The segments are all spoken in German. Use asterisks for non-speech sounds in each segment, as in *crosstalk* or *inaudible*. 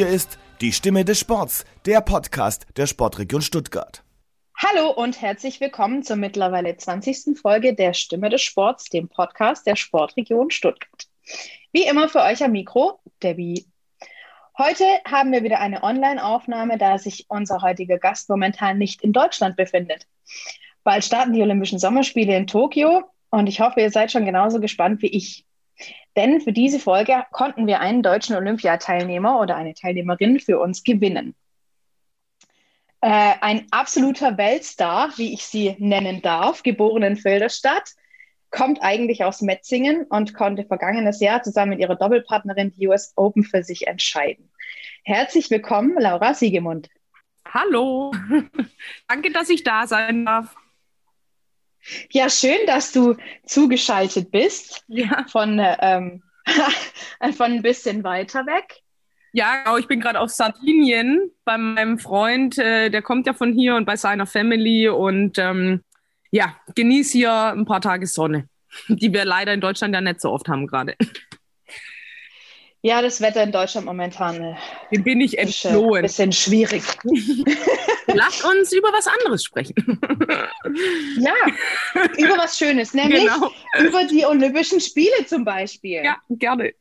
Hier ist die Stimme des Sports, der Podcast der Sportregion Stuttgart. Hallo und herzlich willkommen zur mittlerweile 20. Folge der Stimme des Sports, dem Podcast der Sportregion Stuttgart. Wie immer für euch am Mikro, Debbie. Heute haben wir wieder eine Online-Aufnahme, da sich unser heutiger Gast momentan nicht in Deutschland befindet. Bald starten die Olympischen Sommerspiele in Tokio und ich hoffe, ihr seid schon genauso gespannt wie ich. Denn für diese Folge konnten wir einen deutschen Olympiateilnehmer oder eine Teilnehmerin für uns gewinnen. Äh, ein absoluter Weltstar, wie ich sie nennen darf, geboren in Filderstadt, kommt eigentlich aus Metzingen und konnte vergangenes Jahr zusammen mit ihrer Doppelpartnerin die US Open für sich entscheiden. Herzlich willkommen, Laura Siegemund. Hallo, *laughs* danke, dass ich da sein darf. Ja, schön, dass du zugeschaltet bist ja. von, ähm, *laughs* von ein bisschen weiter weg. Ja, genau. Ich bin gerade auf Sardinien bei meinem Freund, äh, der kommt ja von hier und bei seiner Family und ähm, ja, genieße hier ein paar Tage Sonne, *laughs* die wir leider in Deutschland ja nicht so oft haben gerade. Ja, das Wetter in Deutschland momentan. Äh, Dem bin ich entflohen. Ein bisschen schwierig. *laughs* *laughs* Lasst uns über was anderes sprechen. *laughs* ja, über was Schönes, nämlich genau. über die Olympischen Spiele zum Beispiel. Ja, gerne.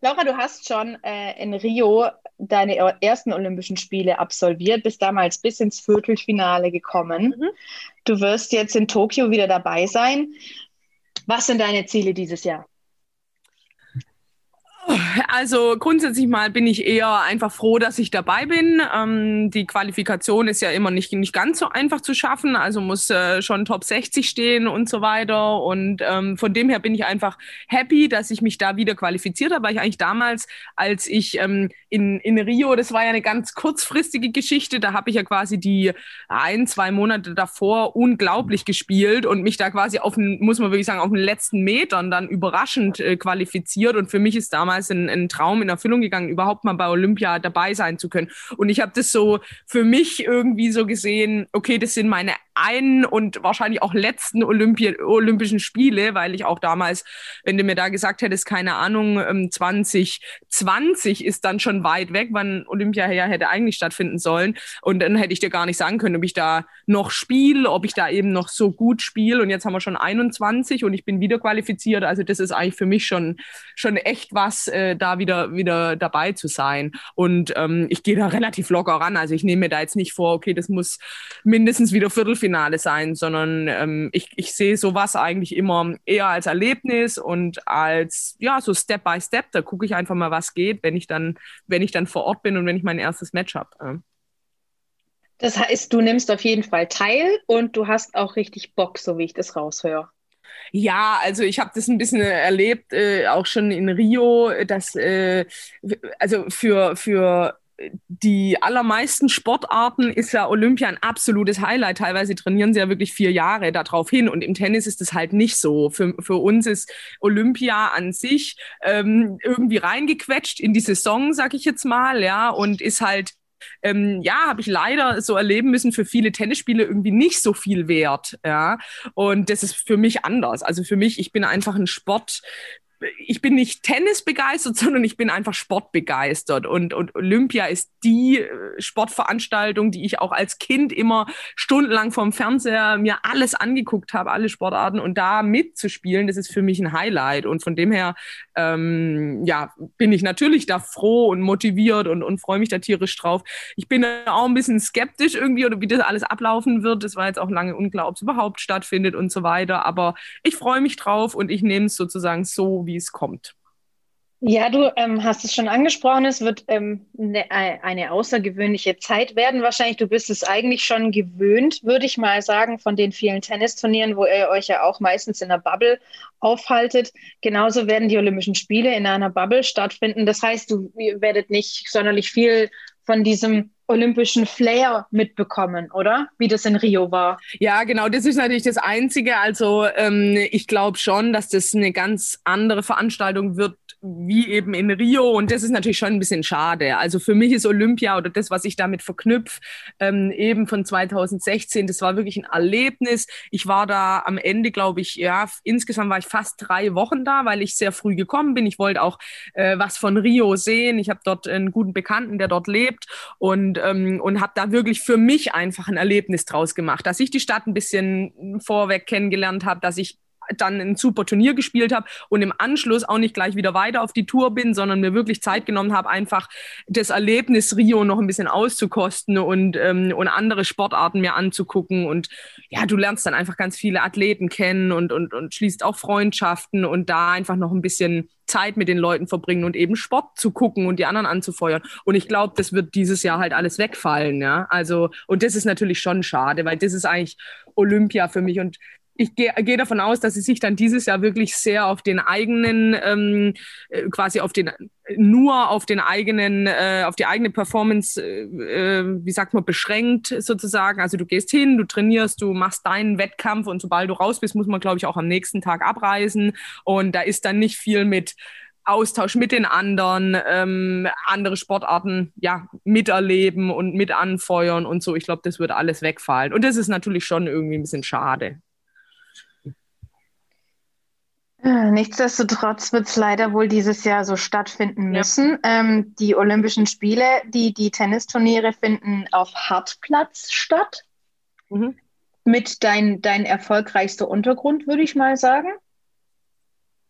Laura, du hast schon äh, in Rio deine ersten Olympischen Spiele absolviert, bist damals bis ins Viertelfinale gekommen. Mhm. Du wirst jetzt in Tokio wieder dabei sein. Was sind deine Ziele dieses Jahr? Also grundsätzlich mal bin ich eher einfach froh, dass ich dabei bin. Ähm, die Qualifikation ist ja immer nicht, nicht ganz so einfach zu schaffen, also muss äh, schon Top 60 stehen und so weiter. Und ähm, von dem her bin ich einfach happy, dass ich mich da wieder qualifiziert habe, weil ich eigentlich damals, als ich ähm, in, in Rio, das war ja eine ganz kurzfristige Geschichte, da habe ich ja quasi die ein, zwei Monate davor unglaublich gespielt und mich da quasi auf den, muss man wirklich sagen, auf den letzten Metern dann überraschend äh, qualifiziert. Und für mich ist damals damals ein, Traum in Erfüllung gegangen, überhaupt mal bei Olympia dabei sein zu können. Und ich habe das so für mich irgendwie so gesehen, okay, das sind meine einen und wahrscheinlich auch letzten Olympi Olympischen Spiele, weil ich auch damals, wenn du mir da gesagt hättest, keine Ahnung, 2020 ähm, ist dann schon weit weg, wann Olympia ja hätte eigentlich stattfinden sollen. Und dann hätte ich dir gar nicht sagen können, ob ich da noch spiele, ob ich da eben noch so gut spiele. Und jetzt haben wir schon 21 und ich bin wieder qualifiziert. Also das ist eigentlich für mich schon, schon echt was, äh, da wieder, wieder dabei zu sein. Und ähm, ich gehe da relativ locker ran. Also ich nehme mir da jetzt nicht vor, okay, das muss mindestens wieder Viertelfinale sein, sondern ähm, ich, ich sehe sowas eigentlich immer eher als Erlebnis und als, ja, so Step by Step. Da gucke ich einfach mal, was geht, wenn ich dann, wenn ich dann vor Ort bin und wenn ich mein erstes Match habe. Das heißt, du nimmst auf jeden Fall teil und du hast auch richtig Bock, so wie ich das raushöre. Ja, also ich habe das ein bisschen erlebt, äh, auch schon in Rio, dass äh, also für für die allermeisten Sportarten ist ja Olympia ein absolutes Highlight. Teilweise trainieren sie ja wirklich vier Jahre darauf hin. Und im Tennis ist es halt nicht so. Für, für uns ist Olympia an sich ähm, irgendwie reingequetscht in die Saison, sag ich jetzt mal, ja, und ist halt ähm, ja, habe ich leider so erleben müssen, für viele Tennisspiele irgendwie nicht so viel wert. Ja. Und das ist für mich anders. Also für mich, ich bin einfach ein Sport, ich bin nicht Tennis begeistert, *laughs* sondern ich bin einfach sportbegeistert. Und, und Olympia ist die äh, Sportveranstaltung, die ich auch als Kind immer stundenlang vom Fernseher mir alles angeguckt habe, alle Sportarten. Und da mitzuspielen, das ist für mich ein Highlight. Und von dem her, ähm, ja, bin ich natürlich da froh und motiviert und, und freue mich da tierisch drauf. Ich bin auch ein bisschen skeptisch irgendwie, oder wie das alles ablaufen wird. Das war jetzt auch lange unklar, ob es überhaupt stattfindet und so weiter. Aber ich freue mich drauf und ich nehme es sozusagen so, wie wie es kommt. Ja, du ähm, hast es schon angesprochen, es wird ähm, ne, eine außergewöhnliche Zeit werden. Wahrscheinlich, du bist es eigentlich schon gewöhnt, würde ich mal sagen, von den vielen Tennisturnieren, wo ihr euch ja auch meistens in einer Bubble aufhaltet. Genauso werden die Olympischen Spiele in einer Bubble stattfinden. Das heißt, du werdet nicht sonderlich viel von diesem olympischen Flair mitbekommen, oder? Wie das in Rio war. Ja, genau, das ist natürlich das Einzige. Also ähm, ich glaube schon, dass das eine ganz andere Veranstaltung wird wie eben in Rio. Und das ist natürlich schon ein bisschen schade. Also für mich ist Olympia oder das, was ich damit verknüpfe, ähm, eben von 2016, das war wirklich ein Erlebnis. Ich war da am Ende, glaube ich, ja, insgesamt war ich fast drei Wochen da, weil ich sehr früh gekommen bin. Ich wollte auch äh, was von Rio sehen. Ich habe dort einen guten Bekannten, der dort lebt und, ähm, und habe da wirklich für mich einfach ein Erlebnis draus gemacht, dass ich die Stadt ein bisschen vorweg kennengelernt habe, dass ich dann ein super Turnier gespielt habe und im Anschluss auch nicht gleich wieder weiter auf die Tour bin, sondern mir wirklich Zeit genommen habe, einfach das Erlebnis Rio noch ein bisschen auszukosten und, ähm, und andere Sportarten mir anzugucken. Und ja, du lernst dann einfach ganz viele Athleten kennen und, und, und schließt auch Freundschaften und da einfach noch ein bisschen Zeit mit den Leuten verbringen und eben Sport zu gucken und die anderen anzufeuern. Und ich glaube, das wird dieses Jahr halt alles wegfallen, ja. Also, und das ist natürlich schon schade, weil das ist eigentlich Olympia für mich. Und ich gehe geh davon aus, dass sie sich dann dieses Jahr wirklich sehr auf den eigenen, ähm, äh, quasi auf den, nur auf den eigenen, äh, auf die eigene Performance, äh, äh, wie sagt man, beschränkt sozusagen. Also du gehst hin, du trainierst, du machst deinen Wettkampf und sobald du raus bist, muss man, glaube ich, auch am nächsten Tag abreisen. Und da ist dann nicht viel mit Austausch mit den anderen, ähm, andere Sportarten ja miterleben und mit anfeuern und so. Ich glaube, das wird alles wegfallen. Und das ist natürlich schon irgendwie ein bisschen schade. Nichtsdestotrotz wird es leider wohl dieses Jahr so stattfinden müssen. Ja. Ähm, die Olympischen Spiele, die, die Tennisturniere finden auf Hartplatz statt. Mhm. Mit dein, dein erfolgreichster Untergrund, würde ich mal sagen.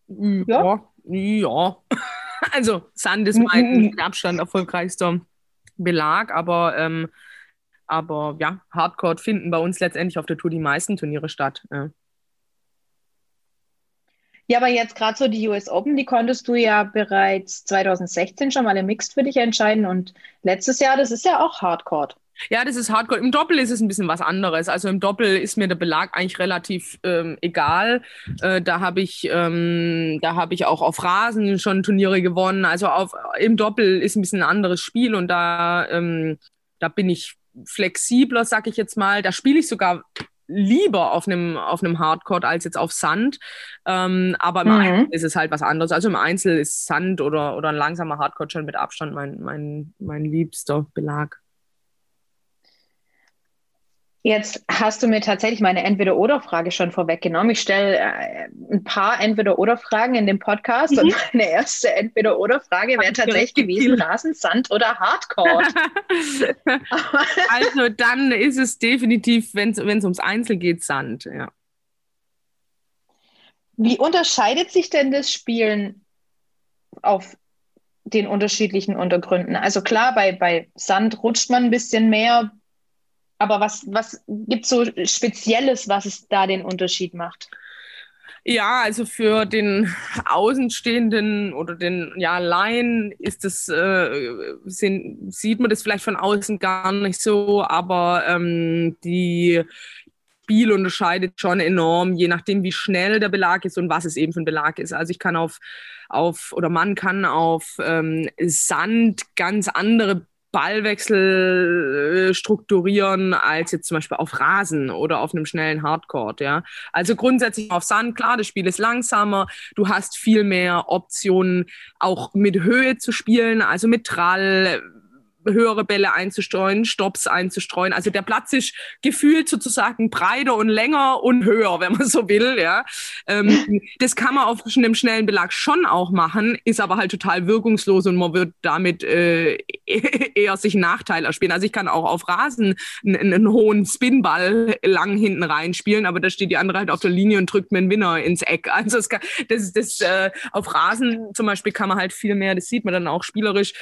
Ja. Ja. ja. *laughs* Also Sand ist mein mit Abstand erfolgreichster Belag, aber, ähm, aber ja, Hardcore finden bei uns letztendlich auf der Tour die meisten Turniere statt. Ja. Ja, aber jetzt gerade so die US Open, die konntest du ja bereits 2016 schon mal im Mixed für dich entscheiden und letztes Jahr, das ist ja auch Hardcore. Ja, das ist Hardcore. Im Doppel ist es ein bisschen was anderes. Also im Doppel ist mir der Belag eigentlich relativ ähm, egal. Äh, da habe ich, ähm, da ich auch auf Rasen schon Turniere gewonnen. Also auf, im Doppel ist ein bisschen ein anderes Spiel und da, ähm, da bin ich flexibler, sag ich jetzt mal. Da spiele ich sogar lieber auf einem, auf einem Hardcore als jetzt auf Sand. Ähm, aber im mhm. Einzel ist es halt was anderes. Also im Einzel ist Sand oder, oder ein langsamer Hardcore schon mit Abstand mein, mein, mein liebster Belag. Jetzt hast du mir tatsächlich meine Entweder-Oder-Frage schon vorweggenommen. Ich stelle äh, ein paar Entweder-Oder-Fragen in dem Podcast mhm. und meine erste Entweder-Oder-Frage wäre tatsächlich gewesen, Rasen, Sand oder Hardcore? *laughs* *laughs* also dann ist es definitiv, wenn es ums Einzel geht, Sand, ja. Wie unterscheidet sich denn das Spielen auf den unterschiedlichen Untergründen? Also klar, bei, bei Sand rutscht man ein bisschen mehr, aber was, was gibt es so Spezielles, was es da den Unterschied macht? Ja, also für den Außenstehenden oder den ja, Laien ist das, äh, sind, sieht man das vielleicht von außen gar nicht so, aber ähm, die Spiel unterscheidet schon enorm, je nachdem, wie schnell der Belag ist und was es eben für ein Belag ist. Also ich kann auf, auf oder man kann auf ähm, Sand ganz andere Ballwechsel äh, strukturieren als jetzt zum Beispiel auf Rasen oder auf einem schnellen Hardcourt. Ja, also grundsätzlich auf Sand klar, das Spiel ist langsamer. Du hast viel mehr Optionen, auch mit Höhe zu spielen, also mit Trall höhere Bälle einzustreuen, Stops einzustreuen. Also der Platz ist gefühlt sozusagen breiter und länger und höher, wenn man so will. Ja. Ähm, *laughs* das kann man auf einem schnellen Belag schon auch machen, ist aber halt total wirkungslos und man wird damit äh, *laughs* eher sich einen Nachteil erspielen. Also ich kann auch auf Rasen einen, einen hohen Spinball lang hinten reinspielen, aber da steht die andere halt auf der Linie und drückt mir einen Winner ins Eck. *laughs* Also das, kann, das, das äh, auf Rasen zum Beispiel kann man halt viel mehr, das sieht man dann auch spielerisch,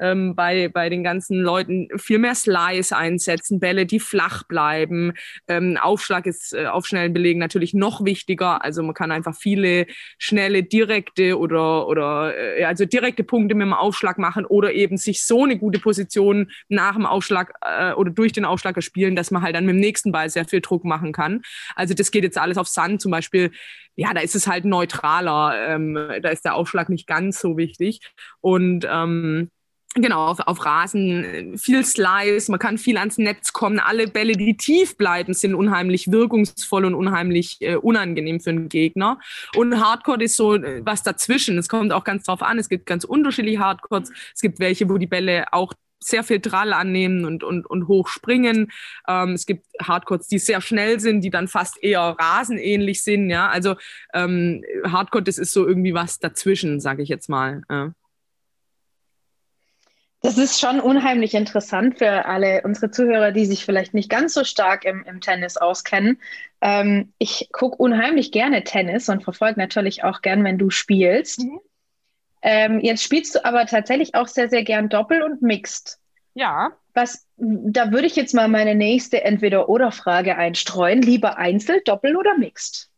ähm, bei, bei den ganzen Leuten viel mehr Slice einsetzen, Bälle, die flach bleiben. Ähm, Aufschlag ist äh, auf schnellen Belegen natürlich noch wichtiger. Also man kann einfach viele schnelle, direkte oder, oder äh, also direkte Punkte mit dem Aufschlag machen oder eben sich so eine gute Position nach dem Aufschlag äh, oder durch den Aufschlag erspielen, dass man halt dann mit dem nächsten Ball sehr viel Druck machen kann. Also das geht jetzt alles auf Sand zum Beispiel. Ja, da ist es halt neutraler. Ähm, da ist der Aufschlag nicht ganz so wichtig. Und ähm, Genau, auf, auf Rasen, viel Slice, man kann viel ans Netz kommen. Alle Bälle, die tief bleiben, sind unheimlich wirkungsvoll und unheimlich äh, unangenehm für einen Gegner. Und Hardcore ist so äh, was dazwischen. Es kommt auch ganz drauf an. Es gibt ganz unterschiedliche Hardcores. Es gibt welche, wo die Bälle auch sehr viel Drall annehmen und, und, und hoch springen. Ähm, es gibt Hardcores, die sehr schnell sind, die dann fast eher rasenähnlich sind. Ja, also ähm, Hardcore, das ist so irgendwie was dazwischen, sage ich jetzt mal. Ja. Das ist schon unheimlich interessant für alle unsere Zuhörer, die sich vielleicht nicht ganz so stark im, im Tennis auskennen. Ähm, ich gucke unheimlich gerne Tennis und verfolge natürlich auch gern, wenn du spielst. Mhm. Ähm, jetzt spielst du aber tatsächlich auch sehr, sehr gern Doppel und Mixed. Ja. Was, da würde ich jetzt mal meine nächste Entweder-Oder-Frage einstreuen. Lieber Einzel, Doppel oder Mixed?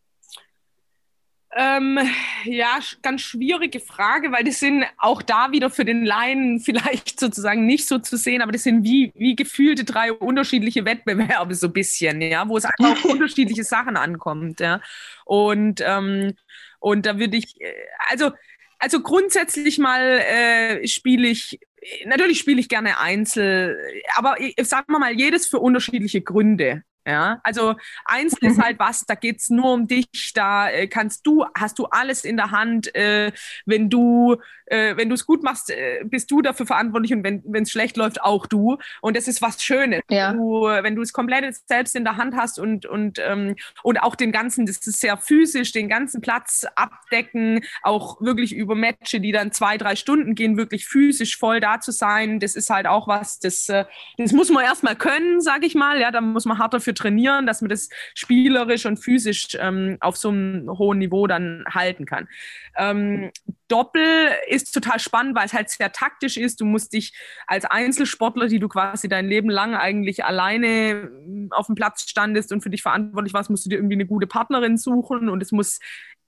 Ähm, ja, ganz schwierige Frage, weil das sind auch da wieder für den Laien *laughs* vielleicht sozusagen nicht so zu sehen, aber das sind wie, wie gefühlte drei unterschiedliche Wettbewerbe so ein bisschen, ja, wo es einfach auf *laughs* unterschiedliche Sachen ankommt, ja. Und, ähm, und da würde ich, äh, also, also grundsätzlich mal äh, spiele ich natürlich spiele ich gerne Einzel, aber ich, sagen wir mal, jedes für unterschiedliche Gründe. Ja, also Einzel ist halt *laughs* was, da geht's nur um dich, da äh, kannst du, hast du alles in der Hand. Äh, wenn du äh, wenn du es gut machst, äh, bist du dafür verantwortlich und wenn es schlecht läuft, auch du. Und das ist was Schönes. Ja. Du, wenn du es komplett selbst in der Hand hast und, und, ähm, und auch den ganzen, das ist sehr physisch, den ganzen Platz abdecken, auch wirklich über Matches, die dann zwei, drei Stunden gehen, wirklich physisch voll da zu sein, das ist halt auch was, das, äh, das muss man erstmal können, sage ich mal. Ja, da muss man hart dafür trainieren, dass man das spielerisch und physisch ähm, auf so einem hohen Niveau dann halten kann. Ähm, Doppel ist total spannend, weil es halt sehr taktisch ist. Du musst dich als Einzelsportler, die du quasi dein Leben lang eigentlich alleine hm, auf dem Platz standest und für dich verantwortlich warst, musst du dir irgendwie eine gute Partnerin suchen und es muss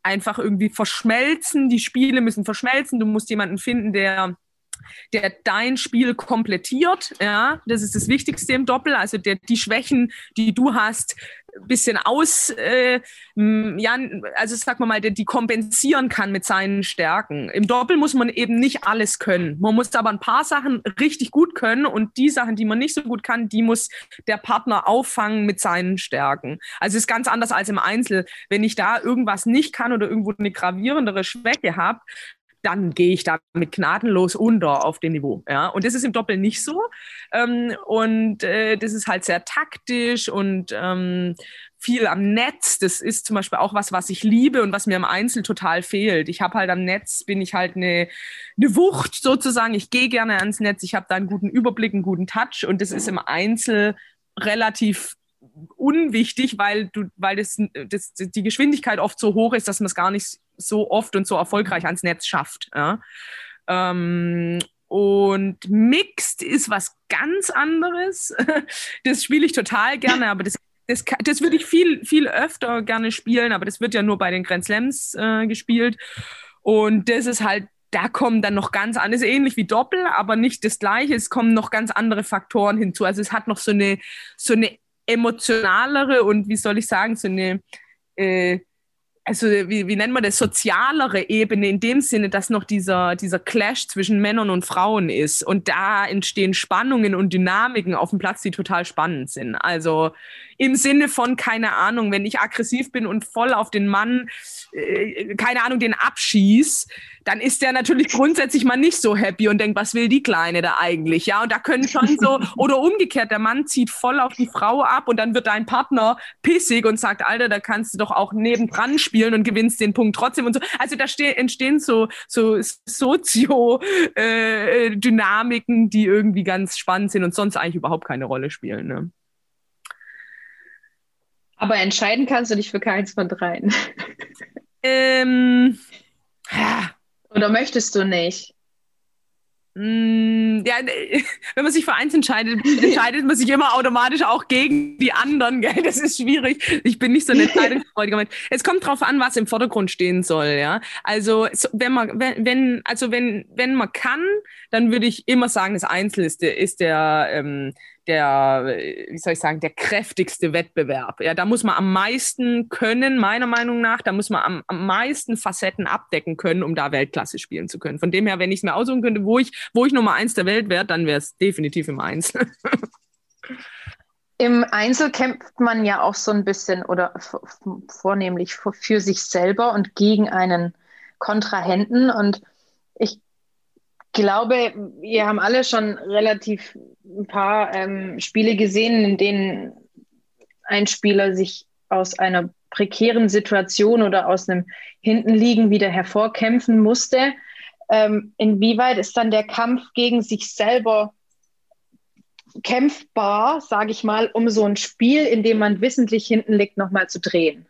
einfach irgendwie verschmelzen. Die Spiele müssen verschmelzen. Du musst jemanden finden, der der dein Spiel komplettiert. Ja, das ist das Wichtigste im Doppel. Also der, die Schwächen, die du hast, bisschen aus, äh, ja, also sag mal der die kompensieren kann mit seinen Stärken. Im Doppel muss man eben nicht alles können. Man muss aber ein paar Sachen richtig gut können und die Sachen, die man nicht so gut kann, die muss der Partner auffangen mit seinen Stärken. Also ist ganz anders als im Einzel. Wenn ich da irgendwas nicht kann oder irgendwo eine gravierendere Schwäche habe, dann gehe ich damit gnadenlos unter auf dem Niveau. Ja? Und das ist im Doppel nicht so. Ähm, und äh, das ist halt sehr taktisch und ähm, viel am Netz. Das ist zum Beispiel auch was, was ich liebe und was mir im Einzel total fehlt. Ich habe halt am Netz, bin ich halt eine, eine Wucht sozusagen. Ich gehe gerne ans Netz. Ich habe da einen guten Überblick, einen guten Touch. Und das ist im Einzel relativ unwichtig, weil du, weil das, das, die Geschwindigkeit oft so hoch ist, dass man es gar nicht so oft und so erfolgreich ans Netz schafft. Ja. Ähm, und Mixed ist was ganz anderes. *laughs* Das spiele ich total gerne, aber das, das, das würde ich viel, viel öfter gerne spielen, aber das wird ja nur bei den Grand Slams äh, gespielt. Und das ist halt, da kommen dann noch ganz andere, ähnlich wie Doppel, aber nicht das gleiche. Es kommen noch ganz andere Faktoren hinzu. Also es hat noch so eine, so eine emotionalere und wie soll ich sagen, so eine äh, also wie, wie nennt man das, sozialere Ebene in dem Sinne, dass noch dieser, dieser Clash zwischen Männern und Frauen ist. Und da entstehen Spannungen und Dynamiken auf dem Platz, die total spannend sind. Also im Sinne von, keine Ahnung, wenn ich aggressiv bin und voll auf den Mann, äh, keine Ahnung, den abschieß, dann ist der natürlich grundsätzlich mal nicht so happy und denkt, was will die Kleine da eigentlich? Ja, und da können schon so, *laughs* oder umgekehrt, der Mann zieht voll auf die Frau ab und dann wird dein Partner pissig und sagt, Alter, da kannst du doch auch nebendran spielen und gewinnst den Punkt trotzdem und so. Also da entstehen so, so Sozio-Dynamiken, äh, die irgendwie ganz spannend sind und sonst eigentlich überhaupt keine Rolle spielen. Ne? Aber entscheiden kannst du dich für keins von dreien. Ähm, ja, oder möchtest du nicht? Mm, ja, *laughs* wenn man sich für eins entscheidet, *laughs* entscheidet man sich immer automatisch auch gegen die anderen. Gell? Das ist schwierig. Ich bin nicht so ein *laughs* entscheidungsfreudiger Mensch. Es kommt darauf an, was im Vordergrund stehen soll. Ja, also wenn man, wenn, wenn, also wenn, wenn man kann, dann würde ich immer sagen, das Einzel ist der, ist der, ähm, der, wie soll ich sagen, der kräftigste Wettbewerb. Ja, da muss man am meisten können, meiner Meinung nach. Da muss man am, am meisten Facetten abdecken können, um da Weltklasse spielen zu können. Von dem her, wenn ich es mir aussuchen könnte, wo ich, wo ich Nummer eins der Welt wäre, dann wäre es definitiv im Einzel. *laughs* Im Einzel kämpft man ja auch so ein bisschen oder vornehmlich für sich selber und gegen einen Kontrahenten. Und ich glaube, wir haben alle schon relativ ein paar ähm, Spiele gesehen, in denen ein Spieler sich aus einer prekären Situation oder aus einem Hintenliegen wieder hervorkämpfen musste. Ähm, inwieweit ist dann der Kampf gegen sich selber kämpfbar, sage ich mal, um so ein Spiel, in dem man wissentlich hinten liegt, nochmal zu drehen?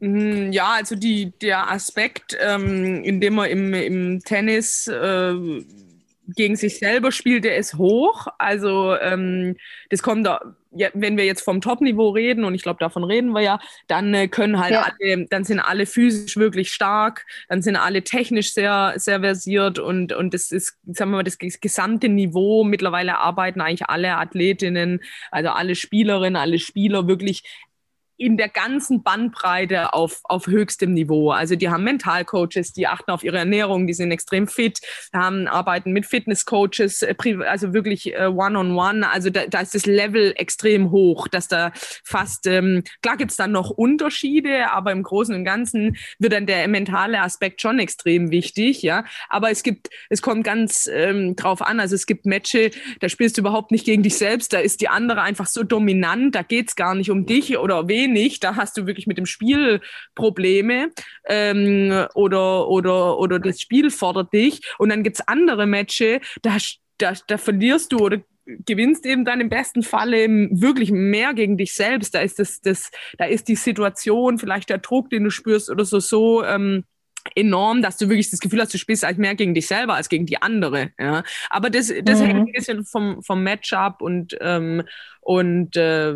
Mm, ja, also die, der Aspekt, ähm, in dem man im, im Tennis äh, gegen sich selber spielt, der ist hoch. Also ähm, das kommt da, ja, wenn wir jetzt vom Top-Niveau reden, und ich glaube, davon reden wir ja, dann äh, können halt ja. alle, dann sind alle physisch wirklich stark, dann sind alle technisch sehr, sehr versiert und, und das ist, sagen wir mal, das gesamte Niveau. Mittlerweile arbeiten eigentlich alle Athletinnen, also alle Spielerinnen, alle Spieler wirklich in der ganzen Bandbreite auf, auf höchstem Niveau. Also die haben Mentalcoaches, die achten auf ihre Ernährung, die sind extrem fit, haben, arbeiten mit Fitnesscoaches, äh, also wirklich äh, one-on-one. -on -one. Also da, da ist das Level extrem hoch, dass da fast, ähm, klar gibt's dann noch Unterschiede, aber im Großen und Ganzen wird dann der mentale Aspekt schon extrem wichtig. Ja, Aber es gibt, es kommt ganz ähm, drauf an, also es gibt Matches, da spielst du überhaupt nicht gegen dich selbst, da ist die andere einfach so dominant, da geht's gar nicht um dich oder wen nicht. Da hast du wirklich mit dem Spiel Probleme ähm, oder, oder, oder das Spiel fordert dich. Und dann gibt es andere Matches, da, da, da verlierst du oder gewinnst eben dann im besten Falle wirklich mehr gegen dich selbst. Da ist das, das, da ist die Situation, vielleicht der Druck, den du spürst oder so, so ähm, enorm, dass du wirklich das Gefühl hast, du spielst eigentlich mehr gegen dich selber als gegen die andere. Ja. Aber das, das mhm. hängt ein bisschen vom, vom Matchup und, ähm, und äh,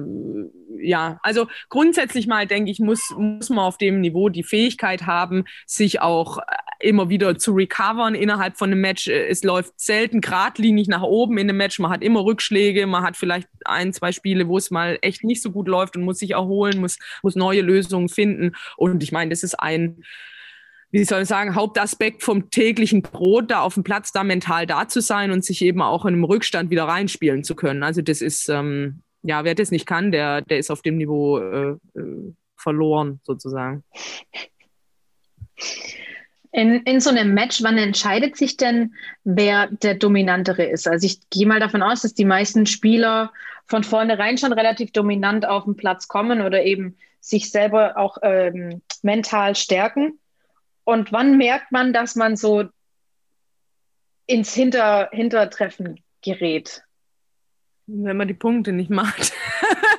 ja, also grundsätzlich mal denke ich, muss, muss man auf dem Niveau die Fähigkeit haben, sich auch äh, immer wieder zu recovern innerhalb von einem Match. Es läuft selten geradlinig nach oben in einem Match. Man hat immer Rückschläge, man hat vielleicht ein, zwei Spiele, wo es mal echt nicht so gut läuft und muss sich erholen, muss, muss neue Lösungen finden. Und ich meine, das ist ein wie soll ich sagen, Hauptaspekt vom täglichen Brot, da auf dem Platz da mental da zu sein und sich eben auch in einem Rückstand wieder reinspielen zu können. Also das ist, ähm, ja, wer das nicht kann, der, der ist auf dem Niveau äh, äh, verloren sozusagen. In, in so einem Match, wann entscheidet sich denn, wer der Dominantere ist? Also ich gehe mal davon aus, dass die meisten Spieler von vornherein schon relativ dominant auf den Platz kommen oder eben sich selber auch ähm, mental stärken. Und wann merkt man, dass man so ins Hinter Hintertreffen gerät? Wenn man die Punkte nicht macht. *laughs*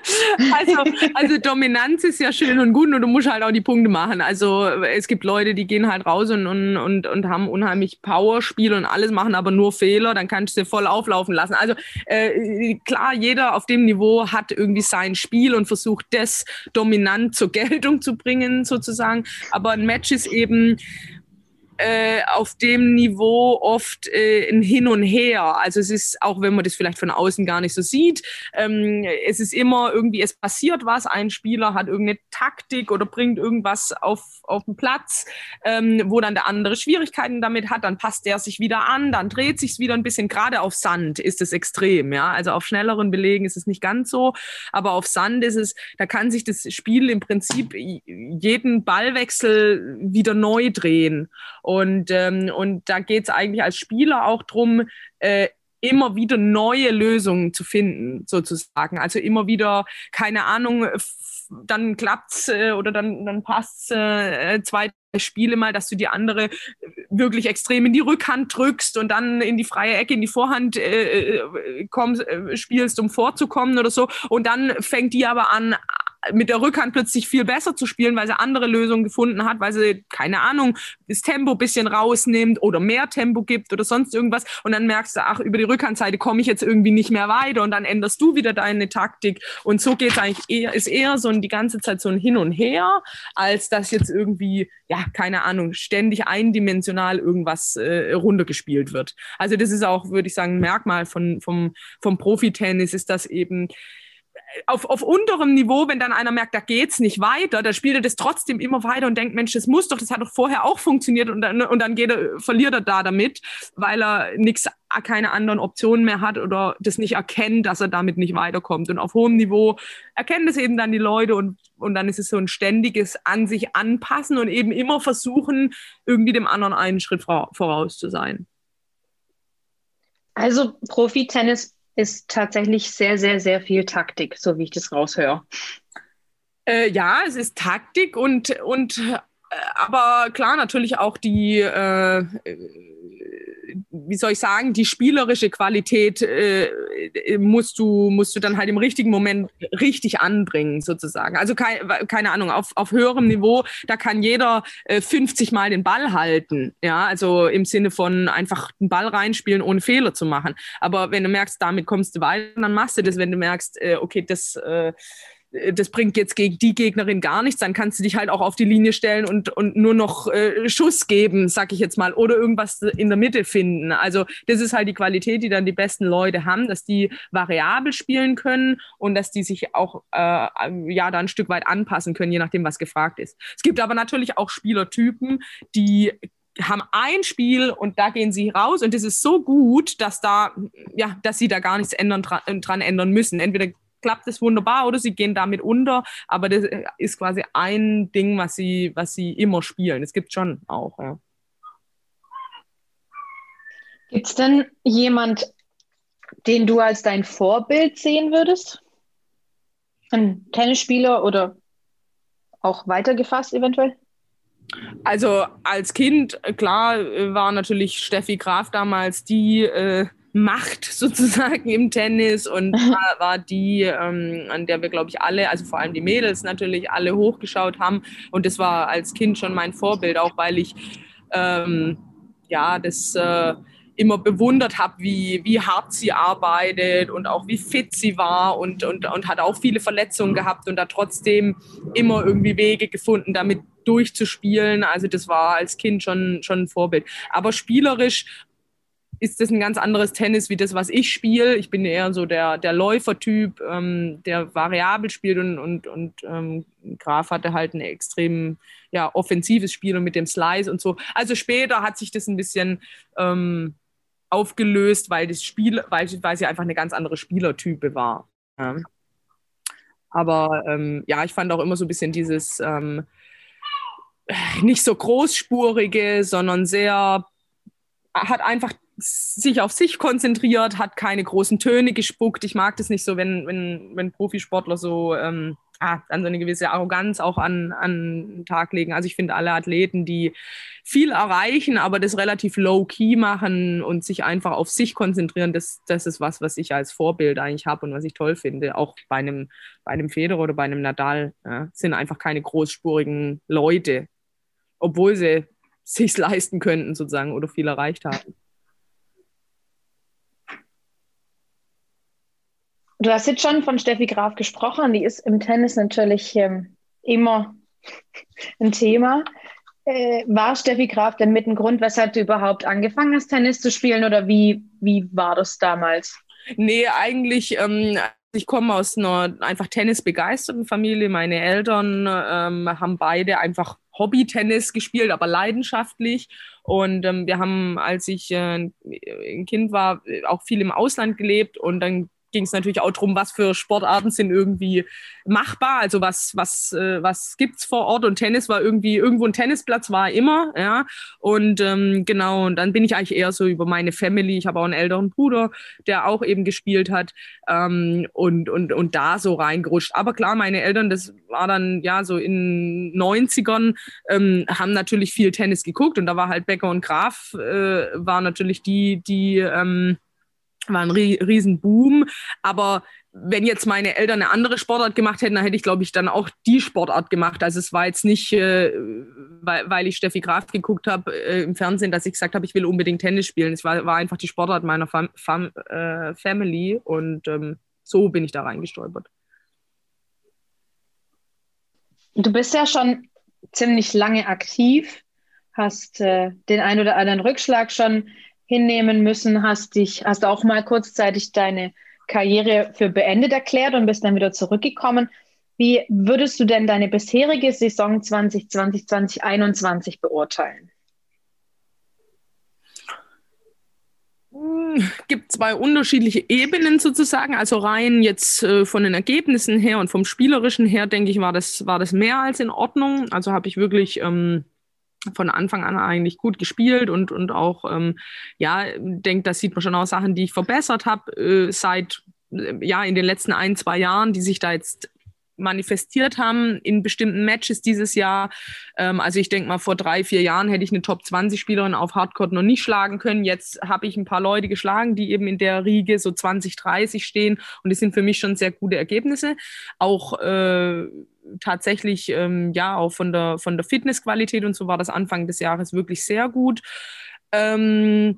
also, also Dominanz ist ja schön und gut und du musst halt auch die Punkte machen. Also es gibt Leute, die gehen halt raus und, und, und, und haben unheimlich Powerspiel und alles machen aber nur Fehler, dann kannst du sie voll auflaufen lassen. Also äh, klar, jeder auf dem Niveau hat irgendwie sein Spiel und versucht das dominant zur Geltung zu bringen sozusagen. Aber ein Match ist eben äh, auf dem Niveau oft äh, ein Hin und Her. Also es ist, auch wenn man das vielleicht von außen gar nicht so sieht, ähm, es ist immer irgendwie, es passiert was, ein Spieler hat irgendeine Taktik oder bringt irgendwas auf, auf den Platz, ähm, wo dann der andere Schwierigkeiten damit hat, dann passt der sich wieder an, dann dreht sich wieder ein bisschen, gerade auf Sand ist es extrem, ja. Also auf schnelleren Belegen ist es nicht ganz so, aber auf Sand ist es, da kann sich das Spiel im Prinzip jeden Ballwechsel wieder neu drehen. Und, ähm, und da geht es eigentlich als Spieler auch drum, äh, immer wieder neue Lösungen zu finden, sozusagen. Also immer wieder, keine Ahnung, dann klappt's äh, oder dann, dann passt's äh, zwei Spiele mal, dass du die andere wirklich extrem in die Rückhand drückst und dann in die freie Ecke, in die Vorhand äh, äh kommst, äh, spielst, um vorzukommen oder so. Und dann fängt die aber an, mit der Rückhand plötzlich viel besser zu spielen, weil sie andere Lösungen gefunden hat, weil sie, keine Ahnung, das Tempo ein bisschen rausnimmt oder mehr Tempo gibt oder sonst irgendwas. Und dann merkst du, ach, über die Rückhandseite komme ich jetzt irgendwie nicht mehr weiter und dann änderst du wieder deine Taktik. Und so geht es eigentlich eher, ist eher so die ganze Zeit so ein Hin und Her, als dass jetzt irgendwie, ja, keine Ahnung, ständig eindimensional irgendwas äh, runtergespielt wird. Also das ist auch, würde ich sagen, ein Merkmal von, vom, vom Profitennis ist das eben, auf, auf unterem Niveau, wenn dann einer merkt, da geht's nicht weiter, da spielt er das trotzdem immer weiter und denkt, Mensch, das muss doch, das hat doch vorher auch funktioniert und dann, und dann geht er, verliert er da damit, weil er nichts, keine anderen Optionen mehr hat oder das nicht erkennt, dass er damit nicht weiterkommt. Und auf hohem Niveau erkennen das eben dann die Leute und, und dann ist es so ein ständiges an sich anpassen und eben immer versuchen, irgendwie dem anderen einen Schritt voraus zu sein. Also Profi-Tennis ist tatsächlich sehr, sehr, sehr viel Taktik, so wie ich das raushöre. Äh, ja, es ist Taktik und, und äh, aber klar natürlich auch die äh, wie soll ich sagen, die spielerische Qualität äh, musst, du, musst du dann halt im richtigen Moment richtig anbringen, sozusagen. Also kein, keine Ahnung, auf, auf höherem Niveau, da kann jeder äh, 50 Mal den Ball halten. Ja, also im Sinne von einfach den Ball reinspielen, ohne Fehler zu machen. Aber wenn du merkst, damit kommst du weiter, dann machst du das. Wenn du merkst, äh, okay, das äh, das bringt jetzt gegen die Gegnerin gar nichts, dann kannst du dich halt auch auf die Linie stellen und, und nur noch äh, Schuss geben, sag ich jetzt mal, oder irgendwas in der Mitte finden. Also das ist halt die Qualität, die dann die besten Leute haben, dass die variabel spielen können und dass die sich auch äh, ja da ein Stück weit anpassen können, je nachdem, was gefragt ist. Es gibt aber natürlich auch Spielertypen, die haben ein Spiel und da gehen sie raus und das ist so gut, dass da ja, dass sie da gar nichts ändern dran ändern müssen. Entweder klappt es wunderbar oder sie gehen damit unter. Aber das ist quasi ein Ding, was sie, was sie immer spielen. Es gibt schon auch, ja. Gibt es denn jemand, den du als dein Vorbild sehen würdest? Ein Tennisspieler oder auch weitergefasst eventuell? Also als Kind, klar, war natürlich Steffi Graf damals die, äh, Macht *laughs* sozusagen im Tennis und *laughs* war, war die, ähm, an der wir, glaube ich, alle, also vor allem die Mädels natürlich, alle hochgeschaut haben. Und das war als Kind schon mein Vorbild, auch weil ich ähm, ja das äh, immer bewundert habe, wie, wie hart sie arbeitet und auch wie fit sie war und, und, und hat auch viele Verletzungen gehabt und da trotzdem immer irgendwie Wege gefunden, damit durchzuspielen. Also das war als Kind schon, schon ein Vorbild. Aber spielerisch ist das ein ganz anderes Tennis wie das, was ich spiele. Ich bin eher so der, der Läufertyp, ähm, der variabel spielt und, und, und ähm, Graf hatte halt ein extrem ja, offensives Spiel und mit dem Slice und so. Also später hat sich das ein bisschen ähm, aufgelöst, weil das Spiel, weil, weil sie einfach eine ganz andere Spielertype war. Ja. Aber ähm, ja, ich fand auch immer so ein bisschen dieses ähm, nicht so großspurige, sondern sehr hat einfach sich auf sich konzentriert, hat keine großen Töne gespuckt. Ich mag das nicht so, wenn, wenn, wenn Profisportler so ähm, ah, dann so eine gewisse Arroganz auch an, an den Tag legen. Also ich finde alle Athleten, die viel erreichen, aber das relativ low-key machen und sich einfach auf sich konzentrieren, das, das ist was, was ich als Vorbild eigentlich habe und was ich toll finde. Auch bei einem, bei einem Federer oder bei einem Nadal ja, sind einfach keine großspurigen Leute, obwohl sie sich *laughs* leisten könnten sozusagen oder viel erreicht haben. Du hast jetzt schon von Steffi Graf gesprochen. Die ist im Tennis natürlich ähm, immer *laughs* ein Thema. Äh, war Steffi Graf denn mit ein Grund, weshalb du überhaupt angefangen hast, Tennis zu spielen oder wie, wie war das damals? Nee, eigentlich, ähm, ich komme aus einer einfach tennisbegeisterten Familie. Meine Eltern ähm, haben beide einfach Hobby-Tennis gespielt, aber leidenschaftlich. Und ähm, wir haben, als ich äh, ein Kind war, auch viel im Ausland gelebt und dann ging es natürlich auch darum, was für Sportarten sind irgendwie machbar, also was, was, äh, was gibt es vor Ort? Und Tennis war irgendwie, irgendwo ein Tennisplatz war immer, ja, und ähm, genau, und dann bin ich eigentlich eher so über meine Family, ich habe auch einen älteren Bruder, der auch eben gespielt hat ähm, und, und, und da so reingerutscht, aber klar, meine Eltern, das war dann ja so in 90ern, ähm, haben natürlich viel Tennis geguckt. Und da war halt Becker und Graf, äh, war natürlich die, die, ähm, war ein Riesenboom, aber wenn jetzt meine Eltern eine andere Sportart gemacht hätten, dann hätte ich, glaube ich, dann auch die Sportart gemacht. Also es war jetzt nicht, äh, weil, weil ich Steffi Graf geguckt habe äh, im Fernsehen, dass ich gesagt habe, ich will unbedingt Tennis spielen. Es war, war einfach die Sportart meiner Fam Fam äh, Family und ähm, so bin ich da reingestolpert. Du bist ja schon ziemlich lange aktiv, hast äh, den ein oder anderen Rückschlag schon hinnehmen müssen, hast dich, hast auch mal kurzzeitig deine Karriere für beendet erklärt und bist dann wieder zurückgekommen. Wie würdest du denn deine bisherige Saison 2020, 2021 beurteilen? Hm, gibt zwei unterschiedliche Ebenen sozusagen. Also rein jetzt äh, von den Ergebnissen her und vom spielerischen her, denke ich, war das, war das mehr als in Ordnung. Also habe ich wirklich ähm, von Anfang an eigentlich gut gespielt und, und auch, ähm, ja, denke, das sieht man schon auch Sachen, die ich verbessert habe äh, seit, äh, ja, in den letzten ein, zwei Jahren, die sich da jetzt manifestiert haben in bestimmten Matches dieses Jahr. Ähm, also ich denke mal, vor drei, vier Jahren hätte ich eine Top-20-Spielerin auf Hardcore noch nicht schlagen können. Jetzt habe ich ein paar Leute geschlagen, die eben in der Riege so 20, 30 stehen. Und das sind für mich schon sehr gute Ergebnisse. Auch äh, tatsächlich ähm, ja auch von der von der Fitnessqualität und so war das Anfang des Jahres wirklich sehr gut. Ähm,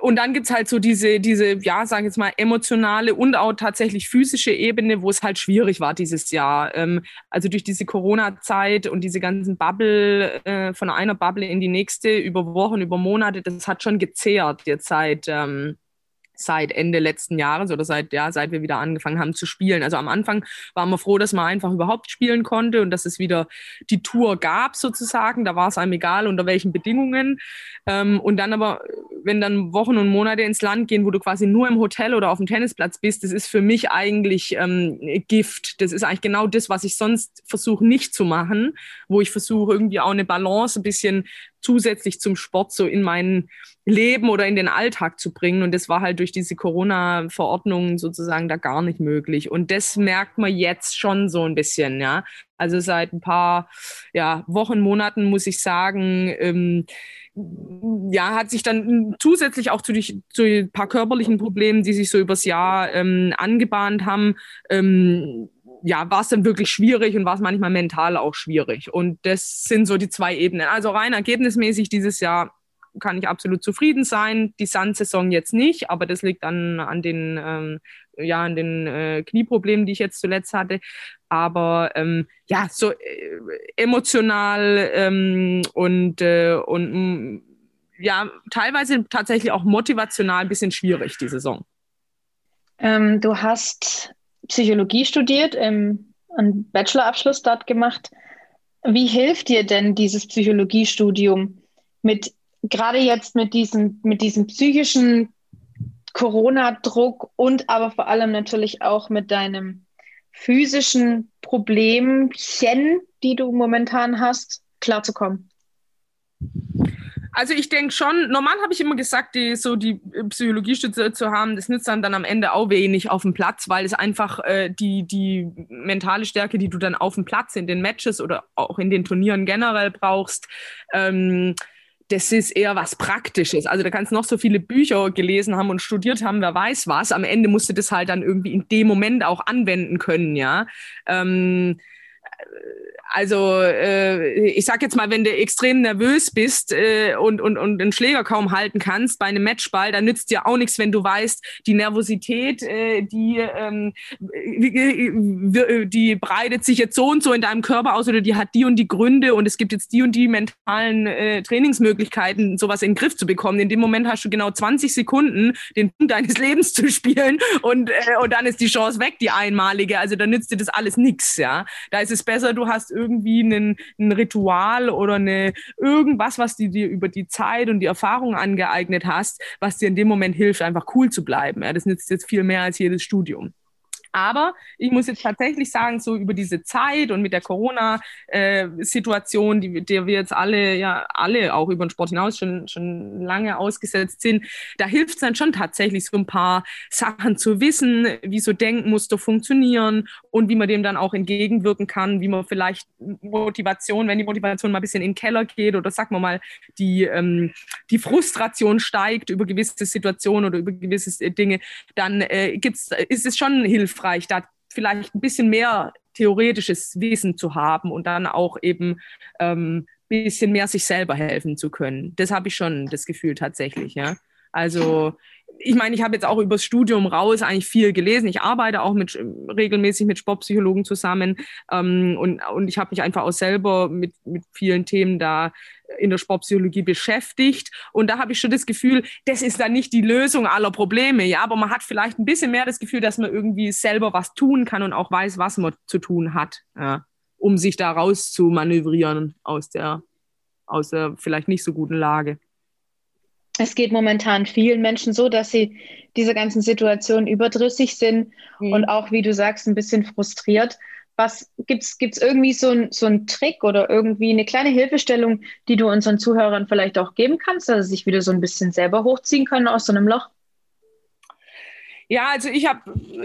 und dann gibt es halt so diese, diese, ja, sagen jetzt mal, emotionale und auch tatsächlich physische Ebene, wo es halt schwierig war dieses Jahr. Ähm, also durch diese Corona-Zeit und diese ganzen Bubble, äh, von einer Bubble in die nächste, über Wochen, über Monate, das hat schon gezehrt jetzt seit, ähm, seit Ende letzten Jahres oder seit, ja, seit wir wieder angefangen haben zu spielen. Also am Anfang waren wir froh, dass man einfach überhaupt spielen konnte und dass es wieder die Tour gab sozusagen. Da war es einem egal, unter welchen Bedingungen. Ähm, und dann aber, wenn dann Wochen und Monate ins Land gehen, wo du quasi nur im Hotel oder auf dem Tennisplatz bist, das ist für mich eigentlich ähm, Gift. Das ist eigentlich genau das, was ich sonst versuche nicht zu machen, wo ich versuche irgendwie auch eine Balance ein bisschen zusätzlich zum Sport so in mein Leben oder in den Alltag zu bringen. Und das war halt durch diese Corona-Verordnungen sozusagen da gar nicht möglich. Und das merkt man jetzt schon so ein bisschen, ja. Also seit ein paar ja, Wochen, Monaten muss ich sagen, ähm, ja, hat sich dann zusätzlich auch zu, die, zu ein paar körperlichen Problemen, die sich so übers Jahr ähm, angebahnt haben, ähm, ja, war es dann wirklich schwierig und war es manchmal mental auch schwierig. Und das sind so die zwei Ebenen. Also rein ergebnismäßig dieses Jahr kann ich absolut zufrieden sein. Die Sand-Saison jetzt nicht, aber das liegt an, an den, ähm, ja, an den äh, Knieproblemen, die ich jetzt zuletzt hatte. Aber ähm, ja, so äh, emotional ähm, und, äh, und mm, ja, teilweise tatsächlich auch motivational ein bisschen schwierig, die Saison. Ähm, du hast Psychologie studiert, ähm, einen Bachelorabschluss dort gemacht. Wie hilft dir denn dieses Psychologiestudium mit gerade jetzt mit diesem, mit diesem psychischen Corona-Druck und aber vor allem natürlich auch mit deinem physischen Problemchen, die du momentan hast, klarzukommen? Also ich denke schon, normal habe ich immer gesagt, die, so die äh, Psychologiestütze zu haben, das nützt dann, dann am Ende auch wenig auf dem Platz, weil es einfach äh, die, die mentale Stärke, die du dann auf dem Platz in den Matches oder auch in den Turnieren generell brauchst, ähm, das ist eher was Praktisches. Also da kannst du noch so viele Bücher gelesen haben und studiert haben, wer weiß was. Am Ende musst du das halt dann irgendwie in dem Moment auch anwenden können, ja. Ähm, also äh, ich sag jetzt mal, wenn du extrem nervös bist äh, und, und, und den Schläger kaum halten kannst bei einem Matchball, dann nützt dir auch nichts, wenn du weißt, die Nervosität, äh, die, ähm, die breitet sich jetzt so und so in deinem Körper aus oder die hat die und die Gründe und es gibt jetzt die und die mentalen äh, Trainingsmöglichkeiten, sowas in den Griff zu bekommen. In dem Moment hast du genau 20 Sekunden, den Punkt deines *laughs* Lebens zu spielen und, äh, und dann ist die Chance weg, die einmalige. Also da nützt dir das alles nichts, ja. Da ist es besser, du hast irgendwie einen, ein Ritual oder eine, irgendwas, was du dir über die Zeit und die Erfahrung angeeignet hast, was dir in dem Moment hilft, einfach cool zu bleiben. Ja, das nützt jetzt viel mehr als jedes Studium. Aber ich muss jetzt tatsächlich sagen, so über diese Zeit und mit der Corona-Situation, äh, die, der wir jetzt alle, ja, alle auch über den Sport hinaus schon, schon lange ausgesetzt sind, da hilft es dann schon tatsächlich so ein paar Sachen zu wissen, wie so Denkmuster funktionieren und wie man dem dann auch entgegenwirken kann, wie man vielleicht Motivation, wenn die Motivation mal ein bisschen in den Keller geht oder sagen wir mal, die, ähm, die Frustration steigt über gewisse Situationen oder über gewisse Dinge, dann äh, gibt's, ist es schon hilfreich, da vielleicht ein bisschen mehr theoretisches Wissen zu haben und dann auch eben ähm, bisschen mehr sich selber helfen zu können. Das habe ich schon das Gefühl tatsächlich, ja. Also ich meine, ich habe jetzt auch übers Studium raus eigentlich viel gelesen. Ich arbeite auch mit, regelmäßig mit Sportpsychologen zusammen ähm, und, und ich habe mich einfach auch selber mit, mit vielen Themen da in der Sportpsychologie beschäftigt. Und da habe ich schon das Gefühl, das ist dann nicht die Lösung aller Probleme, ja, aber man hat vielleicht ein bisschen mehr das Gefühl, dass man irgendwie selber was tun kann und auch weiß, was man zu tun hat, ja, um sich da raus zu manövrieren aus der, aus der vielleicht nicht so guten Lage es geht momentan vielen Menschen so, dass sie dieser ganzen Situation überdrüssig sind mhm. und auch, wie du sagst, ein bisschen frustriert. Was gibt's gibt's irgendwie so ein, so Trick oder irgendwie eine kleine Hilfestellung, die du unseren Zuhörern vielleicht auch geben kannst, dass sie sich wieder so ein bisschen selber hochziehen können aus so einem Loch? Ja, also ich habe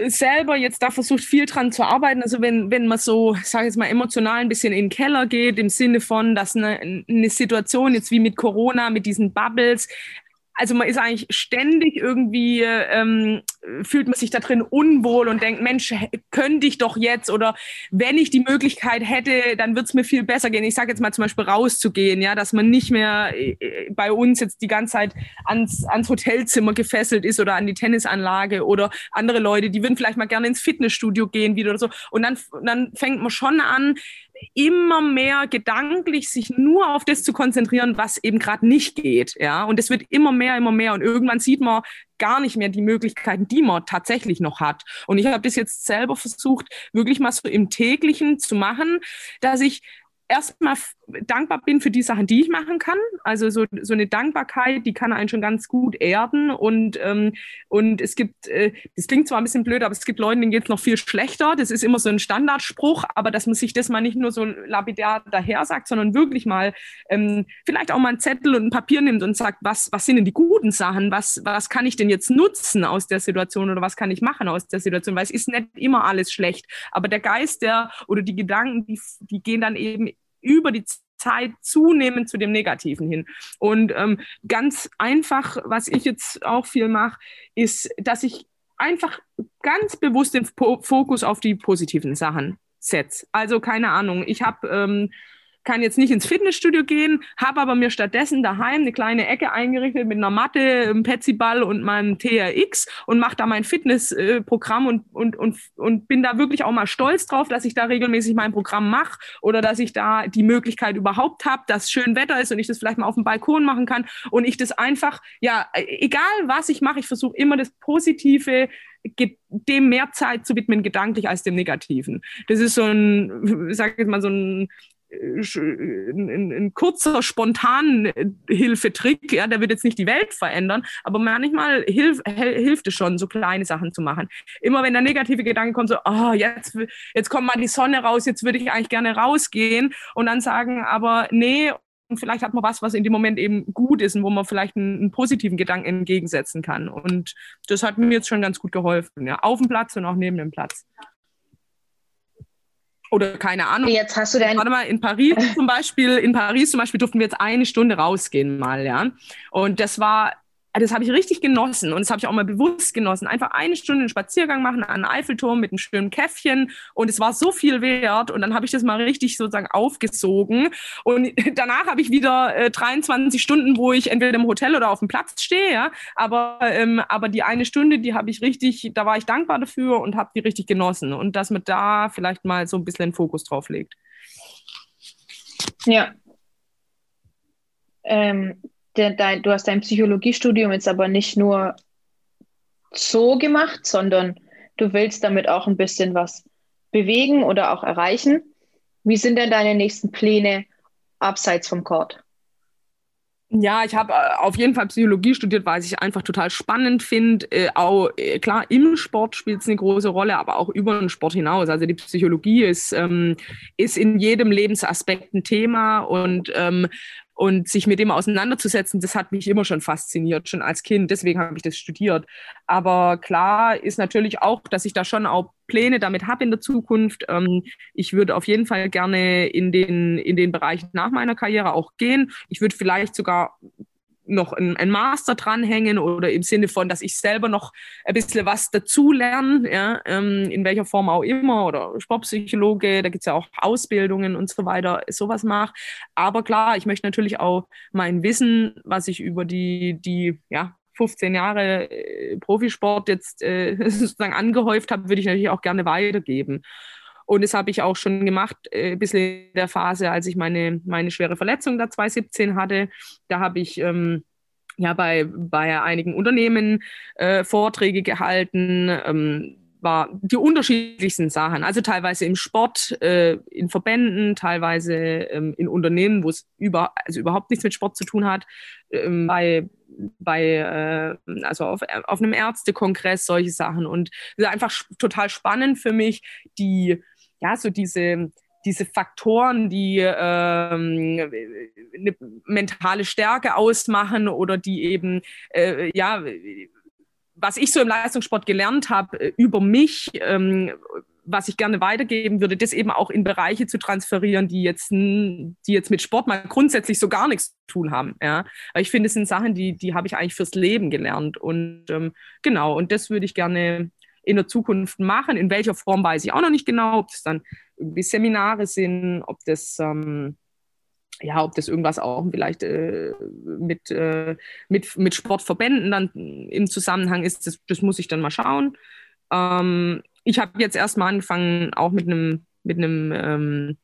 selber jetzt da versucht, viel dran zu arbeiten. Also wenn, wenn man so, sage ich jetzt mal, emotional ein bisschen in den Keller geht, im Sinne von, dass eine, eine Situation jetzt wie mit Corona, mit diesen Bubbles, also man ist eigentlich ständig irgendwie, ähm, fühlt man sich da drin unwohl und denkt, Mensch, könnte ich doch jetzt oder wenn ich die Möglichkeit hätte, dann wird es mir viel besser gehen. Ich sage jetzt mal zum Beispiel rauszugehen, ja, dass man nicht mehr äh, bei uns jetzt die ganze Zeit ans, ans Hotelzimmer gefesselt ist oder an die Tennisanlage oder andere Leute, die würden vielleicht mal gerne ins Fitnessstudio gehen wieder oder so. Und dann, dann fängt man schon an, immer mehr gedanklich sich nur auf das zu konzentrieren, was eben gerade nicht geht. Ja, und es wird immer mehr, immer mehr. Und irgendwann sieht man gar nicht mehr die Möglichkeiten, die man tatsächlich noch hat. Und ich habe das jetzt selber versucht, wirklich mal so im täglichen zu machen, dass ich erstmal dankbar bin für die Sachen, die ich machen kann. Also so, so eine Dankbarkeit, die kann einen schon ganz gut erden. Und, ähm, und es gibt, äh, das klingt zwar ein bisschen blöd, aber es gibt Leute, denen geht es noch viel schlechter. Das ist immer so ein Standardspruch, aber dass man sich das mal nicht nur so lapidar daher sagt, sondern wirklich mal ähm, vielleicht auch mal einen Zettel und ein Papier nimmt und sagt, was, was sind denn die guten Sachen? Was, was kann ich denn jetzt nutzen aus der Situation oder was kann ich machen aus der Situation? Weil es ist nicht immer alles schlecht. Aber der Geist, der oder die Gedanken, die, die gehen dann eben über die Zeit zunehmend zu dem Negativen hin. Und ähm, ganz einfach, was ich jetzt auch viel mache, ist, dass ich einfach ganz bewusst den Fokus auf die positiven Sachen setze. Also keine Ahnung, ich habe ähm, kann jetzt nicht ins Fitnessstudio gehen, habe aber mir stattdessen daheim eine kleine Ecke eingerichtet mit einer Matte, einem Petsyball und meinem TRX und mache da mein Fitnessprogramm und, und, und, und bin da wirklich auch mal stolz drauf, dass ich da regelmäßig mein Programm mache oder dass ich da die Möglichkeit überhaupt habe, dass schön Wetter ist und ich das vielleicht mal auf dem Balkon machen kann und ich das einfach, ja, egal was ich mache, ich versuche immer das Positive dem mehr Zeit zu widmen, gedanklich als dem Negativen. Das ist so ein, sag ich mal, so ein ein, ein, ein kurzer, spontan Hilfetrick, ja, der wird jetzt nicht die Welt verändern, aber manchmal hilf, hilft es schon, so kleine Sachen zu machen. Immer wenn der negative Gedanke kommt, so, oh, jetzt, jetzt kommt mal die Sonne raus, jetzt würde ich eigentlich gerne rausgehen und dann sagen, aber nee, und vielleicht hat man was, was in dem Moment eben gut ist und wo man vielleicht einen, einen, positiven Gedanken entgegensetzen kann. Und das hat mir jetzt schon ganz gut geholfen, ja, auf dem Platz und auch neben dem Platz. Oder keine Ahnung. Jetzt hast du dein Warte mal, in Paris zum Beispiel, in Paris zum Beispiel durften wir jetzt eine Stunde rausgehen mal, ja. Und das war das habe ich richtig genossen und das habe ich auch mal bewusst genossen. Einfach eine Stunde einen Spaziergang machen an den Eiffelturm mit einem schönen Käffchen und es war so viel wert und dann habe ich das mal richtig sozusagen aufgesogen und *laughs* danach habe ich wieder äh, 23 Stunden, wo ich entweder im Hotel oder auf dem Platz stehe, aber, ähm, aber die eine Stunde, die habe ich richtig, da war ich dankbar dafür und habe die richtig genossen und dass man da vielleicht mal so ein bisschen Fokus drauf legt. Ja. Ähm, dein, du hast dein Psychologiestudium jetzt aber nicht nur so gemacht, sondern du willst damit auch ein bisschen was bewegen oder auch erreichen. Wie sind denn deine nächsten Pläne abseits vom Court? Ja, ich habe äh, auf jeden Fall Psychologie studiert, weil ich einfach total spannend finde. Äh, auch äh, klar, im Sport spielt es eine große Rolle, aber auch über den Sport hinaus. Also die Psychologie ist, ähm, ist in jedem Lebensaspekt ein Thema und ähm, und sich mit dem auseinanderzusetzen, das hat mich immer schon fasziniert, schon als Kind. Deswegen habe ich das studiert. Aber klar ist natürlich auch, dass ich da schon auch Pläne damit habe in der Zukunft. Ähm, ich würde auf jeden Fall gerne in den, in den Bereich nach meiner Karriere auch gehen. Ich würde vielleicht sogar noch ein, ein, Master dranhängen oder im Sinne von, dass ich selber noch ein bisschen was dazulerne, ja, ähm, in welcher Form auch immer, oder Sportpsychologe, da gibt es ja auch Ausbildungen und so weiter, sowas mache. Aber klar, ich möchte natürlich auch mein Wissen, was ich über die, die ja, 15 Jahre äh, Profisport jetzt äh, *laughs* sozusagen angehäuft habe, würde ich natürlich auch gerne weitergeben. Und das habe ich auch schon gemacht, äh, ein bisschen in der Phase, als ich meine, meine schwere Verletzung da 2017 hatte. Da habe ich ähm, ja bei, bei einigen Unternehmen äh, Vorträge gehalten. Ähm, war die unterschiedlichsten Sachen. Also teilweise im Sport, äh, in Verbänden, teilweise ähm, in Unternehmen, wo es über, also überhaupt nichts mit Sport zu tun hat, ähm, bei, bei äh, also auf, auf einem Ärztekongress, solche Sachen. Und es ist einfach total spannend für mich, die ja, so diese, diese Faktoren, die ähm, eine mentale Stärke ausmachen oder die eben, äh, ja, was ich so im Leistungssport gelernt habe äh, über mich, ähm, was ich gerne weitergeben würde, das eben auch in Bereiche zu transferieren, die jetzt, die jetzt mit Sport mal grundsätzlich so gar nichts zu tun haben. Ja. Aber ich finde, es sind Sachen, die, die habe ich eigentlich fürs Leben gelernt. Und ähm, genau, und das würde ich gerne in der Zukunft machen. In welcher Form weiß ich auch noch nicht genau, ob das dann irgendwie Seminare sind, ob das ähm, ja, ob das irgendwas auch vielleicht äh, mit, äh, mit, mit Sportverbänden dann im Zusammenhang ist, das, das muss ich dann mal schauen. Ähm, ich habe jetzt erstmal angefangen, auch mit einem mit einem ähm,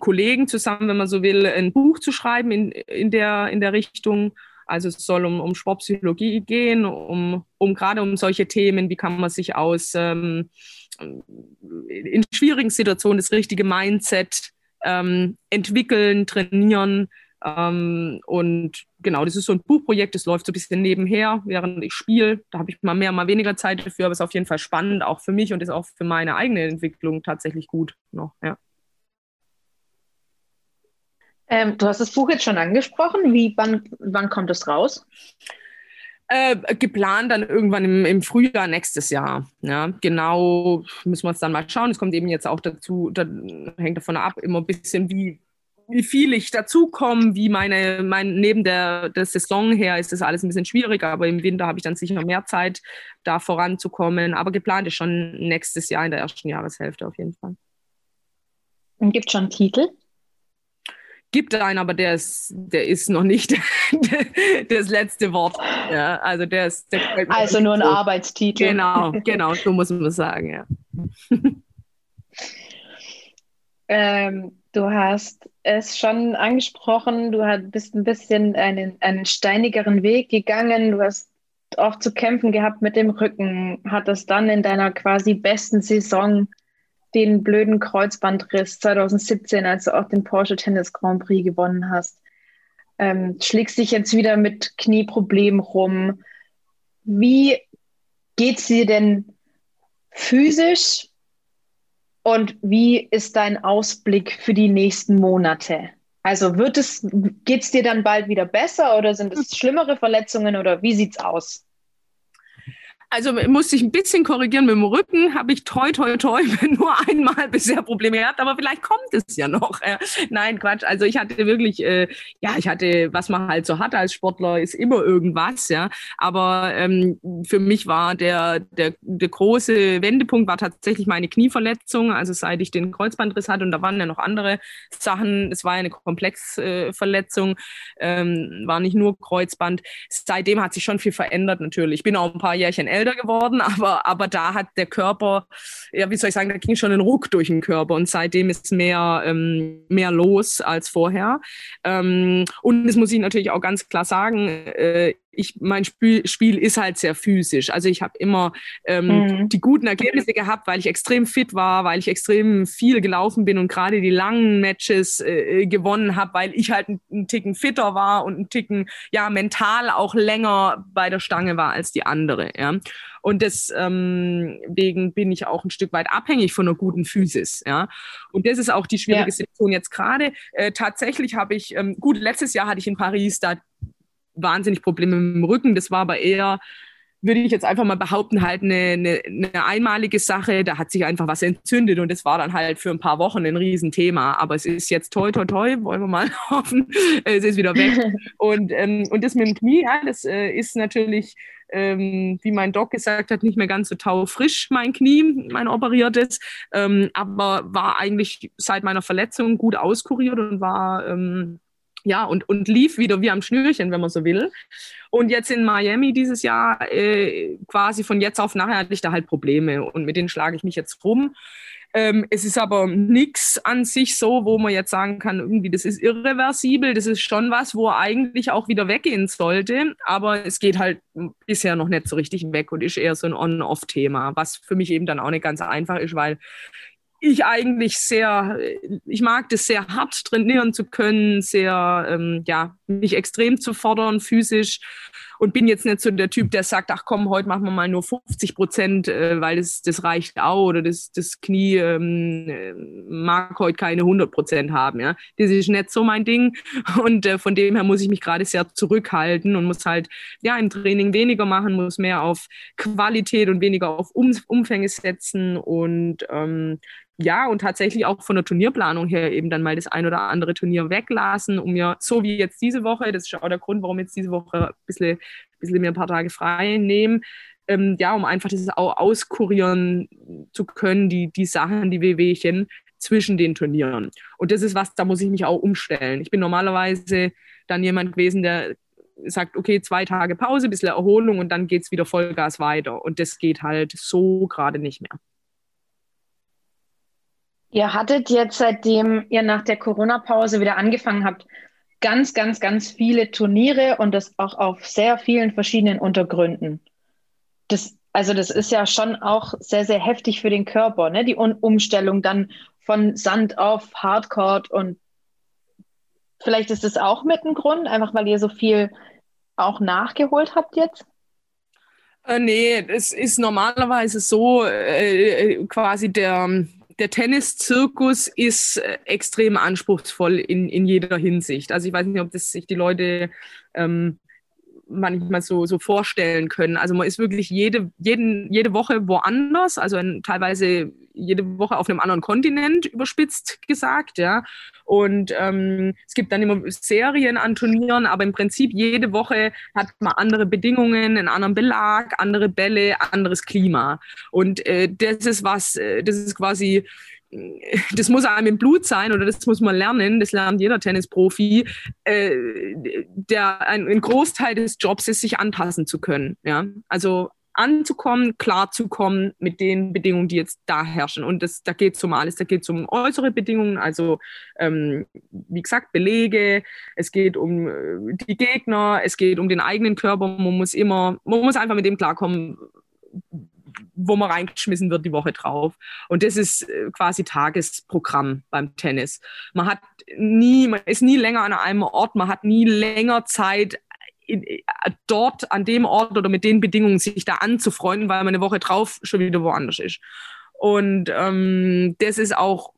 Kollegen zusammen, wenn man so will, ein Buch zu schreiben in, in, der, in der Richtung. Also es soll um, um Sportpsychologie gehen, um, um gerade um solche Themen, wie kann man sich aus ähm, in schwierigen Situationen das richtige Mindset ähm, entwickeln, trainieren. Ähm, und genau, das ist so ein Buchprojekt, das läuft so ein bisschen nebenher, während ich spiele. Da habe ich mal mehr, mal weniger Zeit dafür, aber es ist auf jeden Fall spannend, auch für mich und ist auch für meine eigene Entwicklung tatsächlich gut noch, ja. Ähm, du hast das Buch jetzt schon angesprochen. Wie, wann, wann kommt es raus? Äh, geplant dann irgendwann im, im, Frühjahr nächstes Jahr. Ja, genau, müssen wir uns dann mal schauen. Es kommt eben jetzt auch dazu, da hängt davon ab, immer ein bisschen, wie, wie viel ich dazukomme, wie meine, mein, neben der, der Saison her ist das alles ein bisschen schwieriger, aber im Winter habe ich dann sicher mehr Zeit, da voranzukommen. Aber geplant ist schon nächstes Jahr in der ersten Jahreshälfte auf jeden Fall. Und gibt es schon Titel? Gibt einen, aber der ist, der ist noch nicht *laughs* das letzte Wort. Ja, also der ist, der also nur ein so. Arbeitstitel. Genau, *laughs* genau, so muss man sagen, ja. *laughs* ähm, du hast es schon angesprochen, du bist ein bisschen einen, einen steinigeren Weg gegangen, du hast auch zu kämpfen gehabt mit dem Rücken, hattest dann in deiner quasi besten Saison den blöden Kreuzbandriss 2017, als du auch den Porsche Tennis Grand Prix gewonnen hast. Ähm, schlägst dich jetzt wieder mit Knieproblemen rum. Wie geht es dir denn physisch und wie ist dein Ausblick für die nächsten Monate? Also wird es, geht es dir dann bald wieder besser oder sind es schlimmere Verletzungen oder wie sieht es aus? Also musste ich ein bisschen korrigieren mit dem Rücken, habe ich toi toi toi *laughs* nur einmal bisher Probleme gehabt, aber vielleicht kommt es ja noch. Äh, nein, Quatsch. Also ich hatte wirklich, äh, ja, ich hatte, was man halt so hat als Sportler, ist immer irgendwas, ja. Aber ähm, für mich war der, der, der große Wendepunkt war tatsächlich meine Knieverletzung, also seit ich den Kreuzbandriss hatte und da waren ja noch andere Sachen. Es war eine Komplexverletzung, äh, ähm, war nicht nur Kreuzband. Seitdem hat sich schon viel verändert natürlich. Ich bin auch ein paar Jährchen älter geworden, aber, aber da hat der Körper, ja, wie soll ich sagen, da ging schon ein Ruck durch den Körper und seitdem ist mehr, ähm, mehr los als vorher. Ähm, und das muss ich natürlich auch ganz klar sagen, äh, ich, mein Spiel, Spiel ist halt sehr physisch. Also ich habe immer ähm, mhm. die guten Ergebnisse gehabt, weil ich extrem fit war, weil ich extrem viel gelaufen bin und gerade die langen Matches äh, gewonnen habe, weil ich halt einen Ticken fitter war und einen Ticken ja mental auch länger bei der Stange war als die andere. Ja. Und deswegen ähm, bin ich auch ein Stück weit abhängig von einer guten Physis. Ja. Und das ist auch die schwierige ja. Situation jetzt gerade. Äh, tatsächlich habe ich, ähm, gut, letztes Jahr hatte ich in Paris da wahnsinnig Probleme mit dem Rücken. Das war aber eher würde ich jetzt einfach mal behaupten, halt eine, eine, eine, einmalige Sache. Da hat sich einfach was entzündet und das war dann halt für ein paar Wochen ein Riesenthema. Aber es ist jetzt toi, toi, toi, wollen wir mal *laughs* hoffen, es ist wieder weg. *laughs* Und, ähm, und das mit dem Knie, ja, das äh, ist natürlich, ähm, wie mein Doc gesagt hat, nicht mehr ganz so taufrisch, mein Knie, mein operiertes. Ähm, aber war eigentlich seit meiner Verletzung gut auskuriert und war ähm, ja, und, und lief wieder wie am Schnürchen, wenn man so will. Und jetzt in Miami dieses Jahr, äh, quasi von jetzt auf nachher hatte ich da halt Probleme und mit denen schlage ich mich jetzt rum. Ähm, es ist aber nichts an sich so, wo man jetzt sagen kann, irgendwie, das ist irreversibel. Das ist schon was, wo er eigentlich auch wieder weggehen sollte. Aber es geht halt bisher noch nicht so richtig weg und ist eher so ein On-Off-Thema, was für mich eben dann auch nicht ganz einfach ist, weil ich eigentlich sehr, ich mag das sehr hart trainieren zu können, sehr, ähm, ja, mich extrem zu fordern physisch und bin jetzt nicht so der Typ, der sagt, ach komm, heute machen wir mal nur 50 Prozent, äh, weil das, das reicht auch oder das, das Knie ähm, äh, mag heute keine 100 Prozent haben. Ja, das ist nicht so mein Ding und äh, von dem her muss ich mich gerade sehr zurückhalten und muss halt ja im Training weniger machen, muss mehr auf Qualität und weniger auf um Umfänge setzen und ähm, ja, und tatsächlich auch von der Turnierplanung her eben dann mal das ein oder andere Turnier weglassen, um mir, so wie jetzt diese Woche, das ist auch der Grund, warum jetzt diese Woche ein bisschen, ein bisschen mir ein paar Tage frei nehmen, ähm, ja, um einfach das auch auskurieren zu können, die, die Sachen, die Wehwehchen zwischen den Turnieren. Und das ist was, da muss ich mich auch umstellen. Ich bin normalerweise dann jemand gewesen, der sagt, okay, zwei Tage Pause, ein bisschen Erholung und dann geht es wieder Vollgas weiter. Und das geht halt so gerade nicht mehr. Ihr hattet jetzt, seitdem ihr nach der Corona-Pause wieder angefangen habt, ganz, ganz, ganz viele Turniere und das auch auf sehr vielen verschiedenen Untergründen. Das, also das ist ja schon auch sehr, sehr heftig für den Körper, ne? Die um Umstellung dann von Sand auf Hardcore und vielleicht ist das auch mit ein Grund, einfach weil ihr so viel auch nachgeholt habt jetzt? Äh, nee, es ist normalerweise so, äh, äh quasi der, der Tenniszirkus ist äh, extrem anspruchsvoll in, in jeder Hinsicht. Also ich weiß nicht, ob das sich die Leute ähm, manchmal so, so vorstellen können. Also man ist wirklich jede, jeden, jede Woche woanders, also in, teilweise jede Woche auf einem anderen Kontinent, überspitzt gesagt, ja. Und ähm, es gibt dann immer Serien an Turnieren, aber im Prinzip jede Woche hat man andere Bedingungen, einen anderen Belag, andere Bälle, anderes Klima. Und äh, das ist was, äh, das ist quasi *laughs* das muss einem im Blut sein oder das muss man lernen, das lernt jeder Tennisprofi, äh, der ein, ein, Großteil des Jobs ist, sich anpassen zu können. Ja? Also anzukommen, klarzukommen mit den Bedingungen, die jetzt da herrschen. Und das, da geht es um alles. Da geht es um äußere Bedingungen, also ähm, wie gesagt, Belege, es geht um äh, die Gegner, es geht um den eigenen Körper. Man muss immer, man muss einfach mit dem klarkommen, wo man reingeschmissen wird die Woche drauf. Und das ist äh, quasi Tagesprogramm beim Tennis. Man hat nie, man ist nie länger an einem Ort, man hat nie länger Zeit, in, äh, dort an dem Ort oder mit den Bedingungen sich da anzufreunden, weil man eine Woche drauf schon wieder woanders ist. Und ähm, das ist auch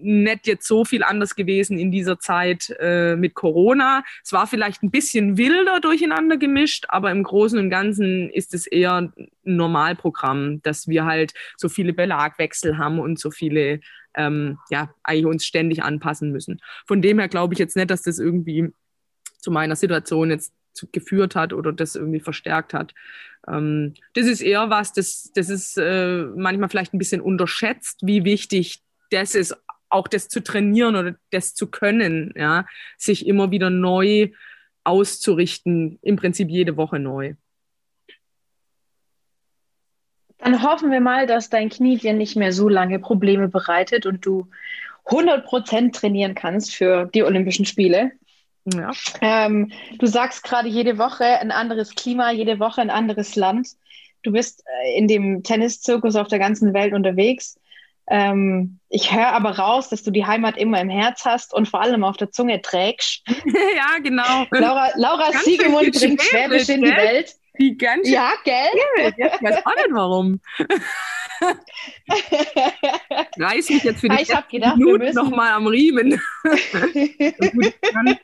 nicht jetzt so viel anders gewesen in dieser Zeit äh, mit Corona. Es war vielleicht ein bisschen wilder durcheinander gemischt, aber im Großen und Ganzen ist es eher ein Normalprogramm, dass wir halt so viele Belagwechsel haben und so viele, ähm, ja, eigentlich uns ständig anpassen müssen. Von dem her glaube ich jetzt nicht, dass das irgendwie zu meiner Situation jetzt geführt hat oder das irgendwie verstärkt hat. Ähm, das ist eher was, das, das ist äh, manchmal vielleicht ein bisschen unterschätzt, wie wichtig das ist, auch das zu trainieren oder das zu können, ja, sich immer wieder neu auszurichten, im Prinzip jede Woche neu. Dann hoffen wir mal, dass dein Knie dir nicht mehr so lange Probleme bereitet und du 100% trainieren kannst für die Olympischen Spiele. Ja. Ähm, du sagst gerade jede Woche ein anderes Klima, jede Woche ein anderes Land. Du bist äh, in dem Tenniszirkus auf der ganzen Welt unterwegs. Ähm, ich höre aber raus, dass du die Heimat immer im Herz hast und vor allem auf der Zunge trägst. *laughs* ja, genau. Laura, Laura Siegemund bringt Schwäbisch in die Welt. Die ganze ja, gell? Ja, ich weiß auch nicht warum. *laughs* Reiß mich jetzt für die ich hab gedacht, Minuten müssen... nochmal am Riemen. *laughs*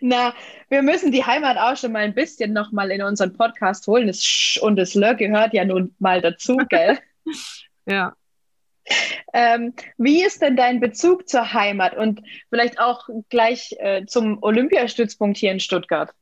Na, wir müssen die Heimat auch schon mal ein bisschen nochmal in unseren Podcast holen. Das Sch und das Lör gehört ja nun mal dazu, gell? ja. Ähm, wie ist denn dein Bezug zur Heimat und vielleicht auch gleich äh, zum Olympiastützpunkt hier in Stuttgart?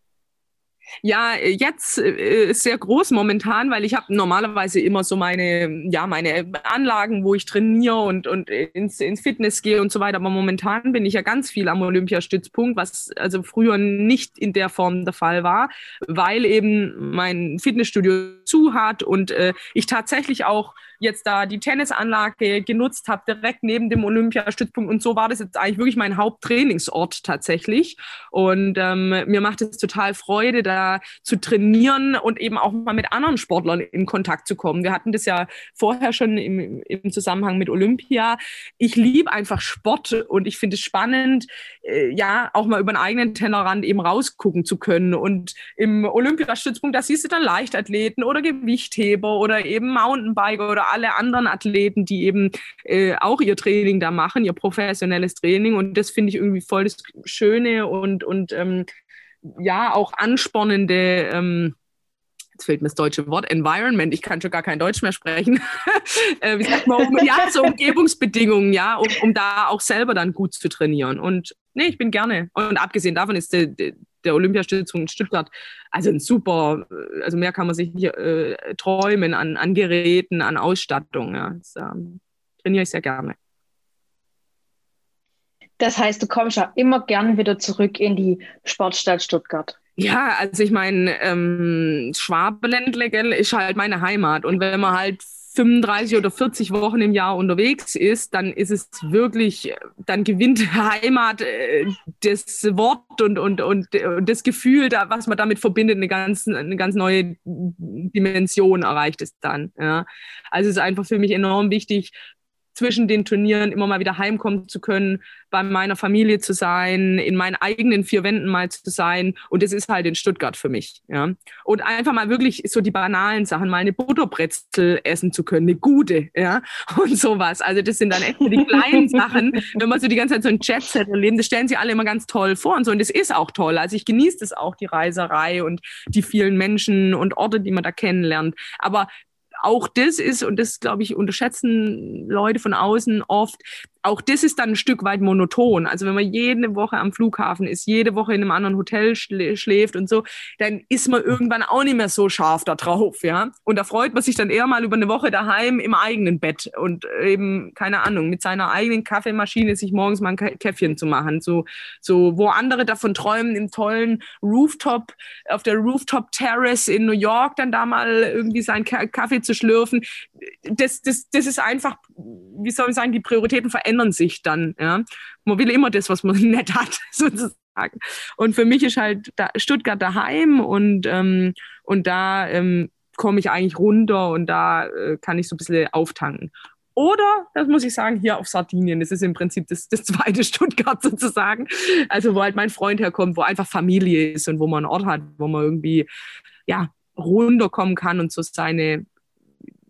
Ja, jetzt äh, ist sehr groß momentan, weil ich habe normalerweise immer so meine, ja, meine Anlagen, wo ich trainiere und, und ins, ins Fitness gehe und so weiter. Aber momentan bin ich ja ganz viel am Olympiastützpunkt, was also früher nicht in der Form der Fall war, weil eben mein Fitnessstudio zu hat und äh, ich tatsächlich auch jetzt da die Tennisanlage genutzt habe, direkt neben dem Olympiastützpunkt. Und so war das jetzt eigentlich wirklich mein Haupttrainingsort tatsächlich. Und ähm, mir macht es total Freude, da zu trainieren und eben auch mal mit anderen Sportlern in Kontakt zu kommen. Wir hatten das ja vorher schon im, im Zusammenhang mit Olympia. Ich liebe einfach Sport und ich finde es spannend, äh, ja, auch mal über den eigenen Tellerrand eben rausgucken zu können. Und im Olympiastützpunkt, da siehst du dann Leichtathleten oder Gewichtheber oder eben Mountainbiker oder alle anderen Athleten, die eben äh, auch ihr Training da machen, ihr professionelles Training. Und das finde ich irgendwie voll das Schöne und, und ähm, ja, auch anspornende. Ähm, jetzt fehlt mir das deutsche Wort, Environment, ich kann schon gar kein Deutsch mehr sprechen. *laughs* äh, wie sagt man, ja, so Umgebungsbedingungen, ja, um, um da auch selber dann gut zu trainieren. Und nee, ich bin gerne. Und abgesehen davon ist der, der Olympiastützung in Stuttgart also ein super, also mehr kann man sich nicht äh, träumen an, an Geräten, an Ausstattung. Ja. Das ähm, trainiere ich sehr gerne. Das heißt, du kommst ja immer gern wieder zurück in die Sportstadt Stuttgart. Ja, also ich meine, ähm, Schwabeländle ist halt meine Heimat. Und wenn man halt 35 oder 40 Wochen im Jahr unterwegs ist, dann ist es wirklich, dann gewinnt Heimat äh, das Wort und, und, und, und das Gefühl, da, was man damit verbindet, eine ganz, eine ganz neue Dimension erreicht es dann. Ja. Also es ist einfach für mich enorm wichtig, zwischen den Turnieren immer mal wieder heimkommen zu können, bei meiner Familie zu sein, in meinen eigenen vier Wänden mal zu sein. Und das ist halt in Stuttgart für mich. Ja. Und einfach mal wirklich so die banalen Sachen, mal eine Butterbrezel essen zu können, eine gute, ja, *laughs* und sowas. Also das sind dann echt die kleinen *laughs* Sachen, wenn man so die ganze Zeit so ein Jet-Set erlebt, das stellen sie alle immer ganz toll vor und so. Und das ist auch toll. Also ich genieße das auch, die Reiserei und die vielen Menschen und Orte, die man da kennenlernt. Aber auch das ist, und das, glaube ich, unterschätzen Leute von außen oft, auch das ist dann ein Stück weit monoton. Also wenn man jede Woche am Flughafen ist, jede Woche in einem anderen Hotel schlä schläft und so, dann ist man irgendwann auch nicht mehr so scharf da drauf, ja. Und da freut man sich dann eher mal über eine Woche daheim im eigenen Bett und eben, keine Ahnung, mit seiner eigenen Kaffeemaschine sich morgens mal ein Käffchen zu machen. So, so, wo andere davon träumen, im tollen Rooftop, auf der Rooftop Terrace in New York dann da mal irgendwie seinen Kaffee zu schlürfen. Das, das, das ist einfach, wie soll ich sagen, die Prioritäten verändern verändern sich dann. Ja? Man will immer das, was man *laughs* nicht hat, sozusagen. Und für mich ist halt da Stuttgart daheim und, ähm, und da ähm, komme ich eigentlich runter und da äh, kann ich so ein bisschen auftanken. Oder, das muss ich sagen, hier auf Sardinien. Das ist im Prinzip das, das zweite *laughs* Stuttgart sozusagen. Also, wo halt mein Freund herkommt, wo einfach Familie ist und wo man einen Ort hat, wo man irgendwie, ja, runterkommen kann und so seine,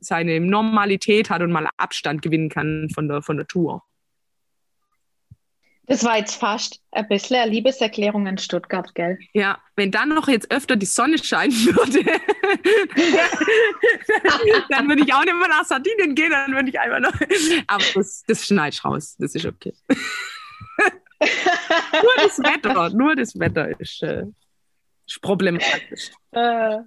seine Normalität hat und mal Abstand gewinnen kann von der, von der Tour. Das war jetzt fast ein bisschen eine Liebeserklärung in Stuttgart, gell? Ja, wenn dann noch jetzt öfter die Sonne scheinen würde, *laughs* dann würde ich auch nicht mehr nach Sardinien gehen, dann würde ich einfach noch. Aber das, das schneid raus, das ist okay. *laughs* nur das Wetter, nur das Wetter ist, äh, ist problematisch. Äh,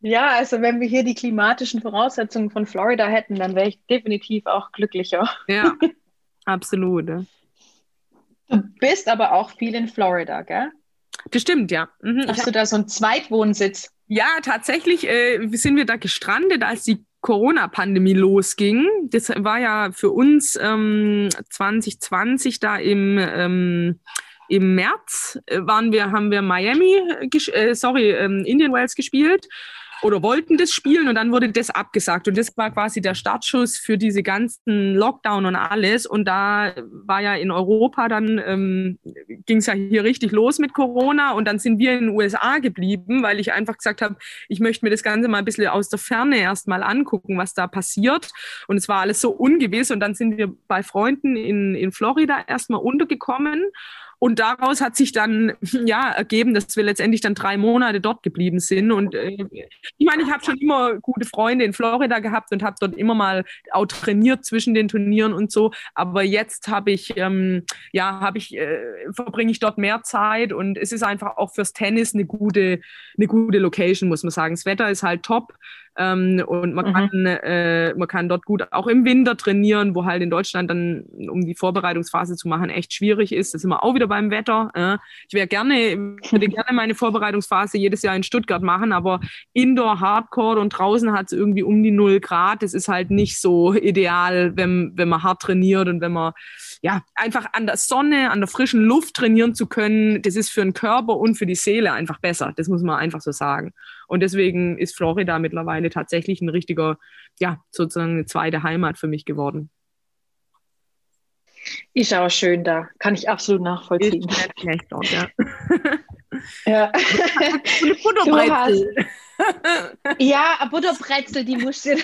ja, also wenn wir hier die klimatischen Voraussetzungen von Florida hätten, dann wäre ich definitiv auch glücklicher. Ja, *laughs* absolut. Du bist aber auch viel in Florida, gell? Das stimmt, ja. Mhm. Hast du da so einen Zweitwohnsitz? Ja, tatsächlich äh, sind wir da gestrandet, als die Corona-Pandemie losging. Das war ja für uns ähm, 2020 da im ähm, im März waren wir, haben wir Miami, äh, sorry, ähm, Indian Wells gespielt oder wollten das spielen und dann wurde das abgesagt. Und das war quasi der Startschuss für diese ganzen Lockdown und alles. Und da war ja in Europa dann, ähm, ging es ja hier richtig los mit Corona und dann sind wir in den USA geblieben, weil ich einfach gesagt habe, ich möchte mir das Ganze mal ein bisschen aus der Ferne erstmal angucken, was da passiert. Und es war alles so ungewiss und dann sind wir bei Freunden in, in Florida erstmal untergekommen. Und daraus hat sich dann *laughs* ja ergeben, dass wir letztendlich dann drei Monate dort geblieben sind. Und äh, ich meine, ich habe schon immer gute Freunde in Florida gehabt und habe dort immer mal auch trainiert zwischen den Turnieren und so. Aber jetzt habe ich, ähm, ja, habe ich, äh, verbringe ich dort mehr Zeit und es ist einfach auch fürs Tennis eine gute, eine gute Location, muss man sagen. Das Wetter ist halt top. Ähm, und man, mhm. kann, äh, man kann dort gut auch im Winter trainieren, wo halt in Deutschland dann, um die Vorbereitungsphase zu machen, echt schwierig ist. Das sind wir auch wieder beim Wetter. Äh. Ich wäre gerne, würde gerne meine Vorbereitungsphase jedes Jahr in Stuttgart machen, aber Indoor Hardcore und draußen hat es irgendwie um die null Grad. Das ist halt nicht so ideal, wenn, wenn man hart trainiert und wenn man ja einfach an der Sonne, an der frischen Luft trainieren zu können. Das ist für den Körper und für die Seele einfach besser. Das muss man einfach so sagen. Und deswegen ist Florida mittlerweile tatsächlich ein richtiger, ja, sozusagen eine zweite Heimat für mich geworden. Ist aber schön da, kann ich absolut nachvollziehen. Ist nicht schlecht dort, ja. ja. *laughs* Eine Butterbrezel. ja, Butterbrezel, die musst du.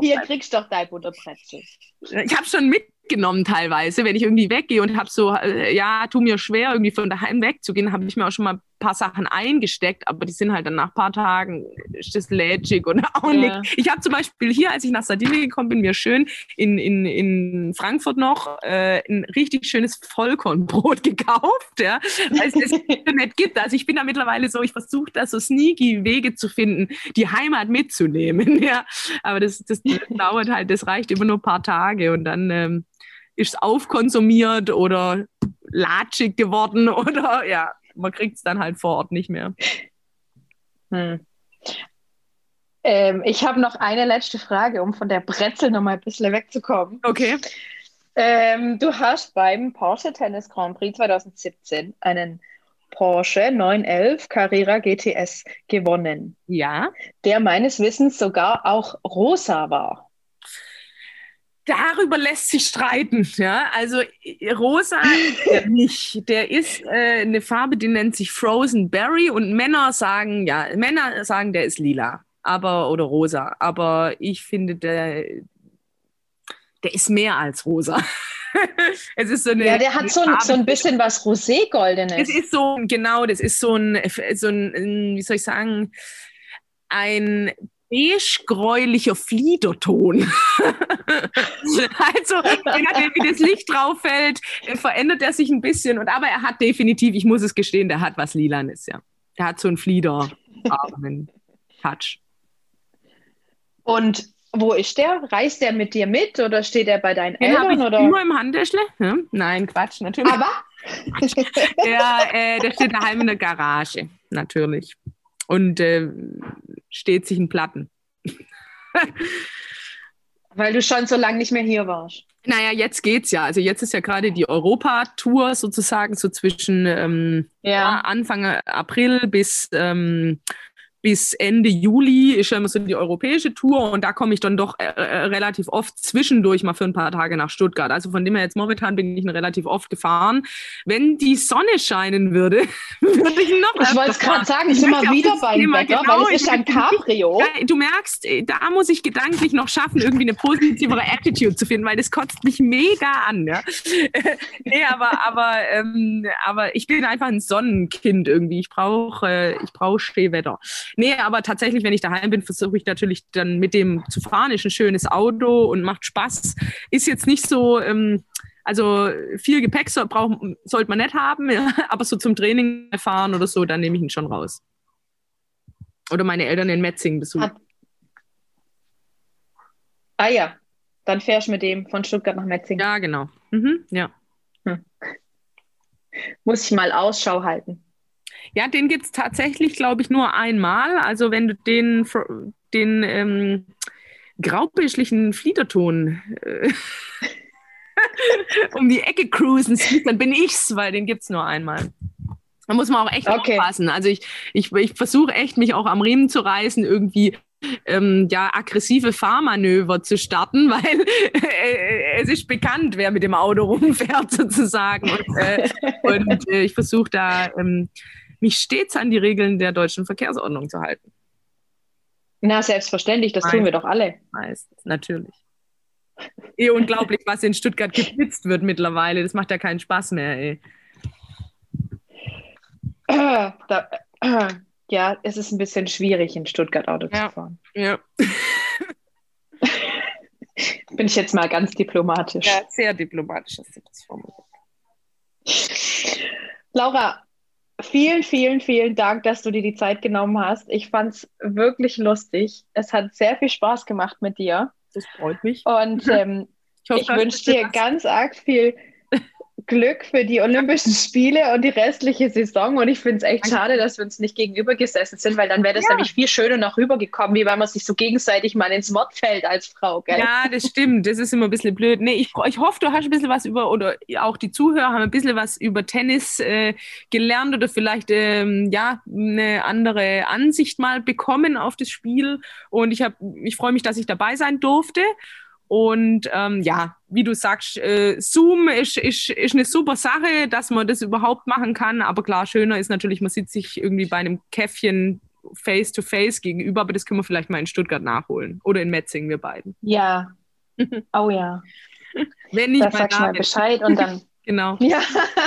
Hier kriegst du doch dein Butterbrezel. Ich habe schon mit genommen teilweise, wenn ich irgendwie weggehe und habe so, äh, ja, tu mir schwer, irgendwie von daheim wegzugehen, habe ich mir auch schon mal paar Sachen eingesteckt, aber die sind halt dann nach ein paar Tagen, ist das lätschig und *laughs* auch ja. nicht. Ich habe zum Beispiel hier, als ich nach Sardinien gekommen bin, mir schön in, in, in Frankfurt noch äh, ein richtig schönes Vollkornbrot *laughs* gekauft, ja, weil es das *laughs* nicht gibt. Also ich bin da mittlerweile so, ich versuche da so sneaky Wege zu finden, die Heimat mitzunehmen, ja, aber das, das, das dauert halt, das reicht immer nur ein paar Tage und dann ähm, ist es aufkonsumiert oder latschig geworden oder ja, man kriegt es dann halt vor Ort nicht mehr. Hm. Ähm, ich habe noch eine letzte Frage, um von der Brezel noch mal ein bisschen wegzukommen. Okay. Ähm, du hast beim Porsche Tennis Grand Prix 2017 einen Porsche 911 Carrera GTS gewonnen. Ja. Der meines Wissens sogar auch rosa war darüber lässt sich streiten. Ja? Also rosa der nicht. Der ist äh, eine Farbe, die nennt sich Frozen Berry und Männer sagen, ja, Männer sagen, der ist lila, aber oder rosa. Aber ich finde, der, der ist mehr als rosa. *laughs* es ist so eine, ja, der hat so ein, so ein bisschen was Rosé-Goldenes. Es ist so, genau, das ist so ein, so ein, wie soll ich sagen, ein beige-gräulicher Fliederton. *laughs* also, je nachdem, wie das Licht drauf fällt, äh, verändert er sich ein bisschen. Und, aber er hat definitiv, ich muss es gestehen, der hat was Lilanes, ja. Der hat so einen fliederfarbenen Touch. Und wo ist der? Reist der mit dir mit oder steht er bei deinen Den Eltern? Ich oder? Nur im Handtäschle? Hm? Nein, Quatsch, natürlich. Aber? *laughs* der, äh, der steht daheim in der Garage, natürlich. Und äh, steht sich in Platten. *laughs* Weil du schon so lange nicht mehr hier warst. Naja, jetzt geht's ja. Also jetzt ist ja gerade die Europa-Tour sozusagen, so zwischen ähm, ja. Anfang April bis ähm, bis Ende Juli ist ja immer so die europäische Tour und da komme ich dann doch äh, äh, relativ oft zwischendurch mal für ein paar Tage nach Stuttgart. Also von dem her jetzt momentan bin ich relativ oft gefahren. Wenn die Sonne scheinen würde, *laughs* würde ich noch. Ich wollte es gerade sagen, ich bin mal wieder beim Wetter, genau, weil es ist ein Cabrio. Du merkst, äh, da muss ich gedanklich noch schaffen, irgendwie eine positivere Attitude zu finden, weil das kotzt mich mega an. Ja? *laughs* nee, aber, aber, ähm, aber ich bin einfach ein Sonnenkind irgendwie. Ich brauche äh, ich brauch Schneewetter. Nee, aber tatsächlich, wenn ich daheim bin, versuche ich natürlich dann mit dem zu fahren. Ist ein schönes Auto und macht Spaß. Ist jetzt nicht so, ähm, also viel Gepäck so, brauch, sollte man nicht haben, *laughs* ja, aber so zum Training fahren oder so, dann nehme ich ihn schon raus. Oder meine Eltern in Metzing besuchen. Ah ja, dann fährst du mit dem von Stuttgart nach Metzing. Ja, genau. Mhm, ja. Hm. Muss ich mal Ausschau halten. Ja, den gibt es tatsächlich, glaube ich, nur einmal. Also wenn du den, den ähm, graubischlichen Fliederton äh, *laughs* um die Ecke cruisen, dann bin ich's, weil den gibt's nur einmal. Da muss man auch echt okay. aufpassen. Also ich, ich, ich versuche echt, mich auch am Riemen zu reißen, irgendwie ähm, ja, aggressive Fahrmanöver zu starten, *laughs* weil äh, es ist bekannt, wer mit dem Auto *laughs* rumfährt sozusagen. Und, äh, und äh, ich versuche da ähm, mich stets an die Regeln der deutschen Verkehrsordnung zu halten. Na, selbstverständlich, das Meist, tun wir doch alle. Meist, natürlich. Eh unglaublich, was in Stuttgart geblitzt wird mittlerweile. Das macht ja keinen Spaß mehr, ey. Da, ja, es ist ein bisschen schwierig, in Stuttgart Auto ja. zu fahren. Ja. *laughs* Bin ich jetzt mal ganz diplomatisch. Ja, sehr diplomatisch hast du das formuliert. Laura, vielen, vielen, vielen Dank, dass du dir die Zeit genommen hast. Ich fand es wirklich lustig. Es hat sehr viel Spaß gemacht mit dir. Das freut mich. Und *laughs* ähm, ich, ich wünsche dir ganz arg viel Glück für die Olympischen Spiele und die restliche Saison. Und ich finde es echt schade, dass wir uns nicht gegenüber gesessen sind, weil dann wäre das ja. nämlich viel schöner noch rübergekommen, wie wenn man sich so gegenseitig mal ins Wort fällt als Frau. Gell? Ja, das stimmt. Das ist immer ein bisschen blöd. Nee, ich, ich hoffe, du hast ein bisschen was über, oder auch die Zuhörer haben ein bisschen was über Tennis äh, gelernt oder vielleicht ähm, ja, eine andere Ansicht mal bekommen auf das Spiel. Und ich, ich freue mich, dass ich dabei sein durfte. Und ähm, ja, wie du sagst, äh, Zoom ist, ist, ist eine super Sache, dass man das überhaupt machen kann. Aber klar, schöner ist natürlich, man sitzt sich irgendwie bei einem Käffchen face to face gegenüber. Aber das können wir vielleicht mal in Stuttgart nachholen. Oder in Metzing, wir beiden. Ja. *laughs* Oh ja. Wenn nicht, da sag ich mal Bescheid und dann. *laughs* genau. Ja.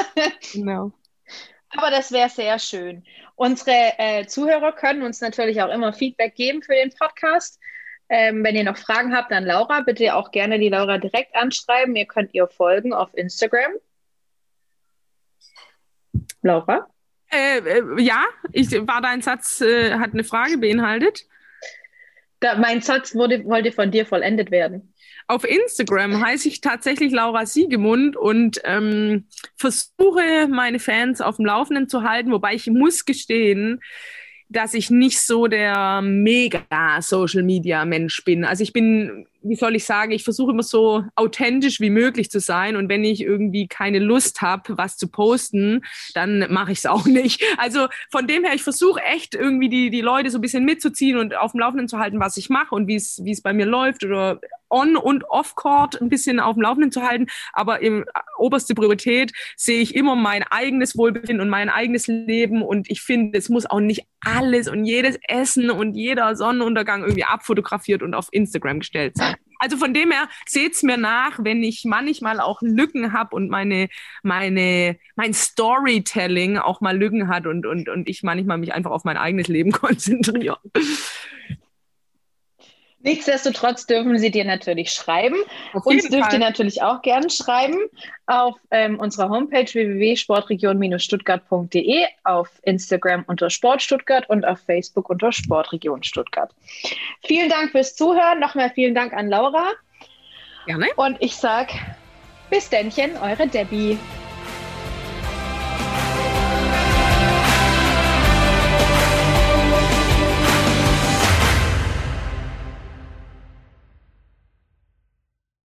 *laughs* genau. Aber das wäre sehr schön. Unsere äh, Zuhörer können uns natürlich auch immer Feedback geben für den Podcast. Ähm, wenn ihr noch Fragen habt an Laura, bitte auch gerne die Laura direkt anschreiben. Ihr könnt ihr folgen auf Instagram. Laura? Äh, äh, ja, ich, war dein Satz, äh, hat eine Frage beinhaltet? Da, mein Satz wurde, wollte von dir vollendet werden. Auf Instagram heiße ich tatsächlich Laura Siegemund und ähm, versuche meine Fans auf dem Laufenden zu halten, wobei ich muss gestehen, dass ich nicht so der mega Social Media Mensch bin. Also ich bin wie soll ich sagen, ich versuche immer so authentisch wie möglich zu sein. Und wenn ich irgendwie keine Lust habe, was zu posten, dann mache ich es auch *laughs* nicht. Also von dem her, ich versuche echt irgendwie die, die Leute so ein bisschen mitzuziehen und auf dem Laufenden zu halten, was ich mache und wie es bei mir läuft oder on- und off-court ein bisschen auf dem Laufenden zu halten. Aber im oberste Priorität sehe ich immer mein eigenes Wohlbefinden und mein eigenes Leben. Und ich finde, es muss auch nicht alles und jedes Essen und jeder Sonnenuntergang irgendwie abfotografiert und auf Instagram gestellt sein. Also von dem her seht's mir nach, wenn ich manchmal auch Lücken habe und meine, meine, mein Storytelling auch mal Lücken hat und, und, und ich manchmal mich einfach auf mein eigenes Leben *laughs* konzentriere. Nichtsdestotrotz dürfen Sie dir natürlich schreiben. Uns dürft Fall. ihr natürlich auch gerne schreiben auf ähm, unserer Homepage www.sportregion-stuttgart.de, auf Instagram unter Sportstuttgart und auf Facebook unter Sportregion Stuttgart. Vielen Dank fürs Zuhören. Nochmal vielen Dank an Laura. Gerne. Und ich sage bis dennchen, eure Debbie.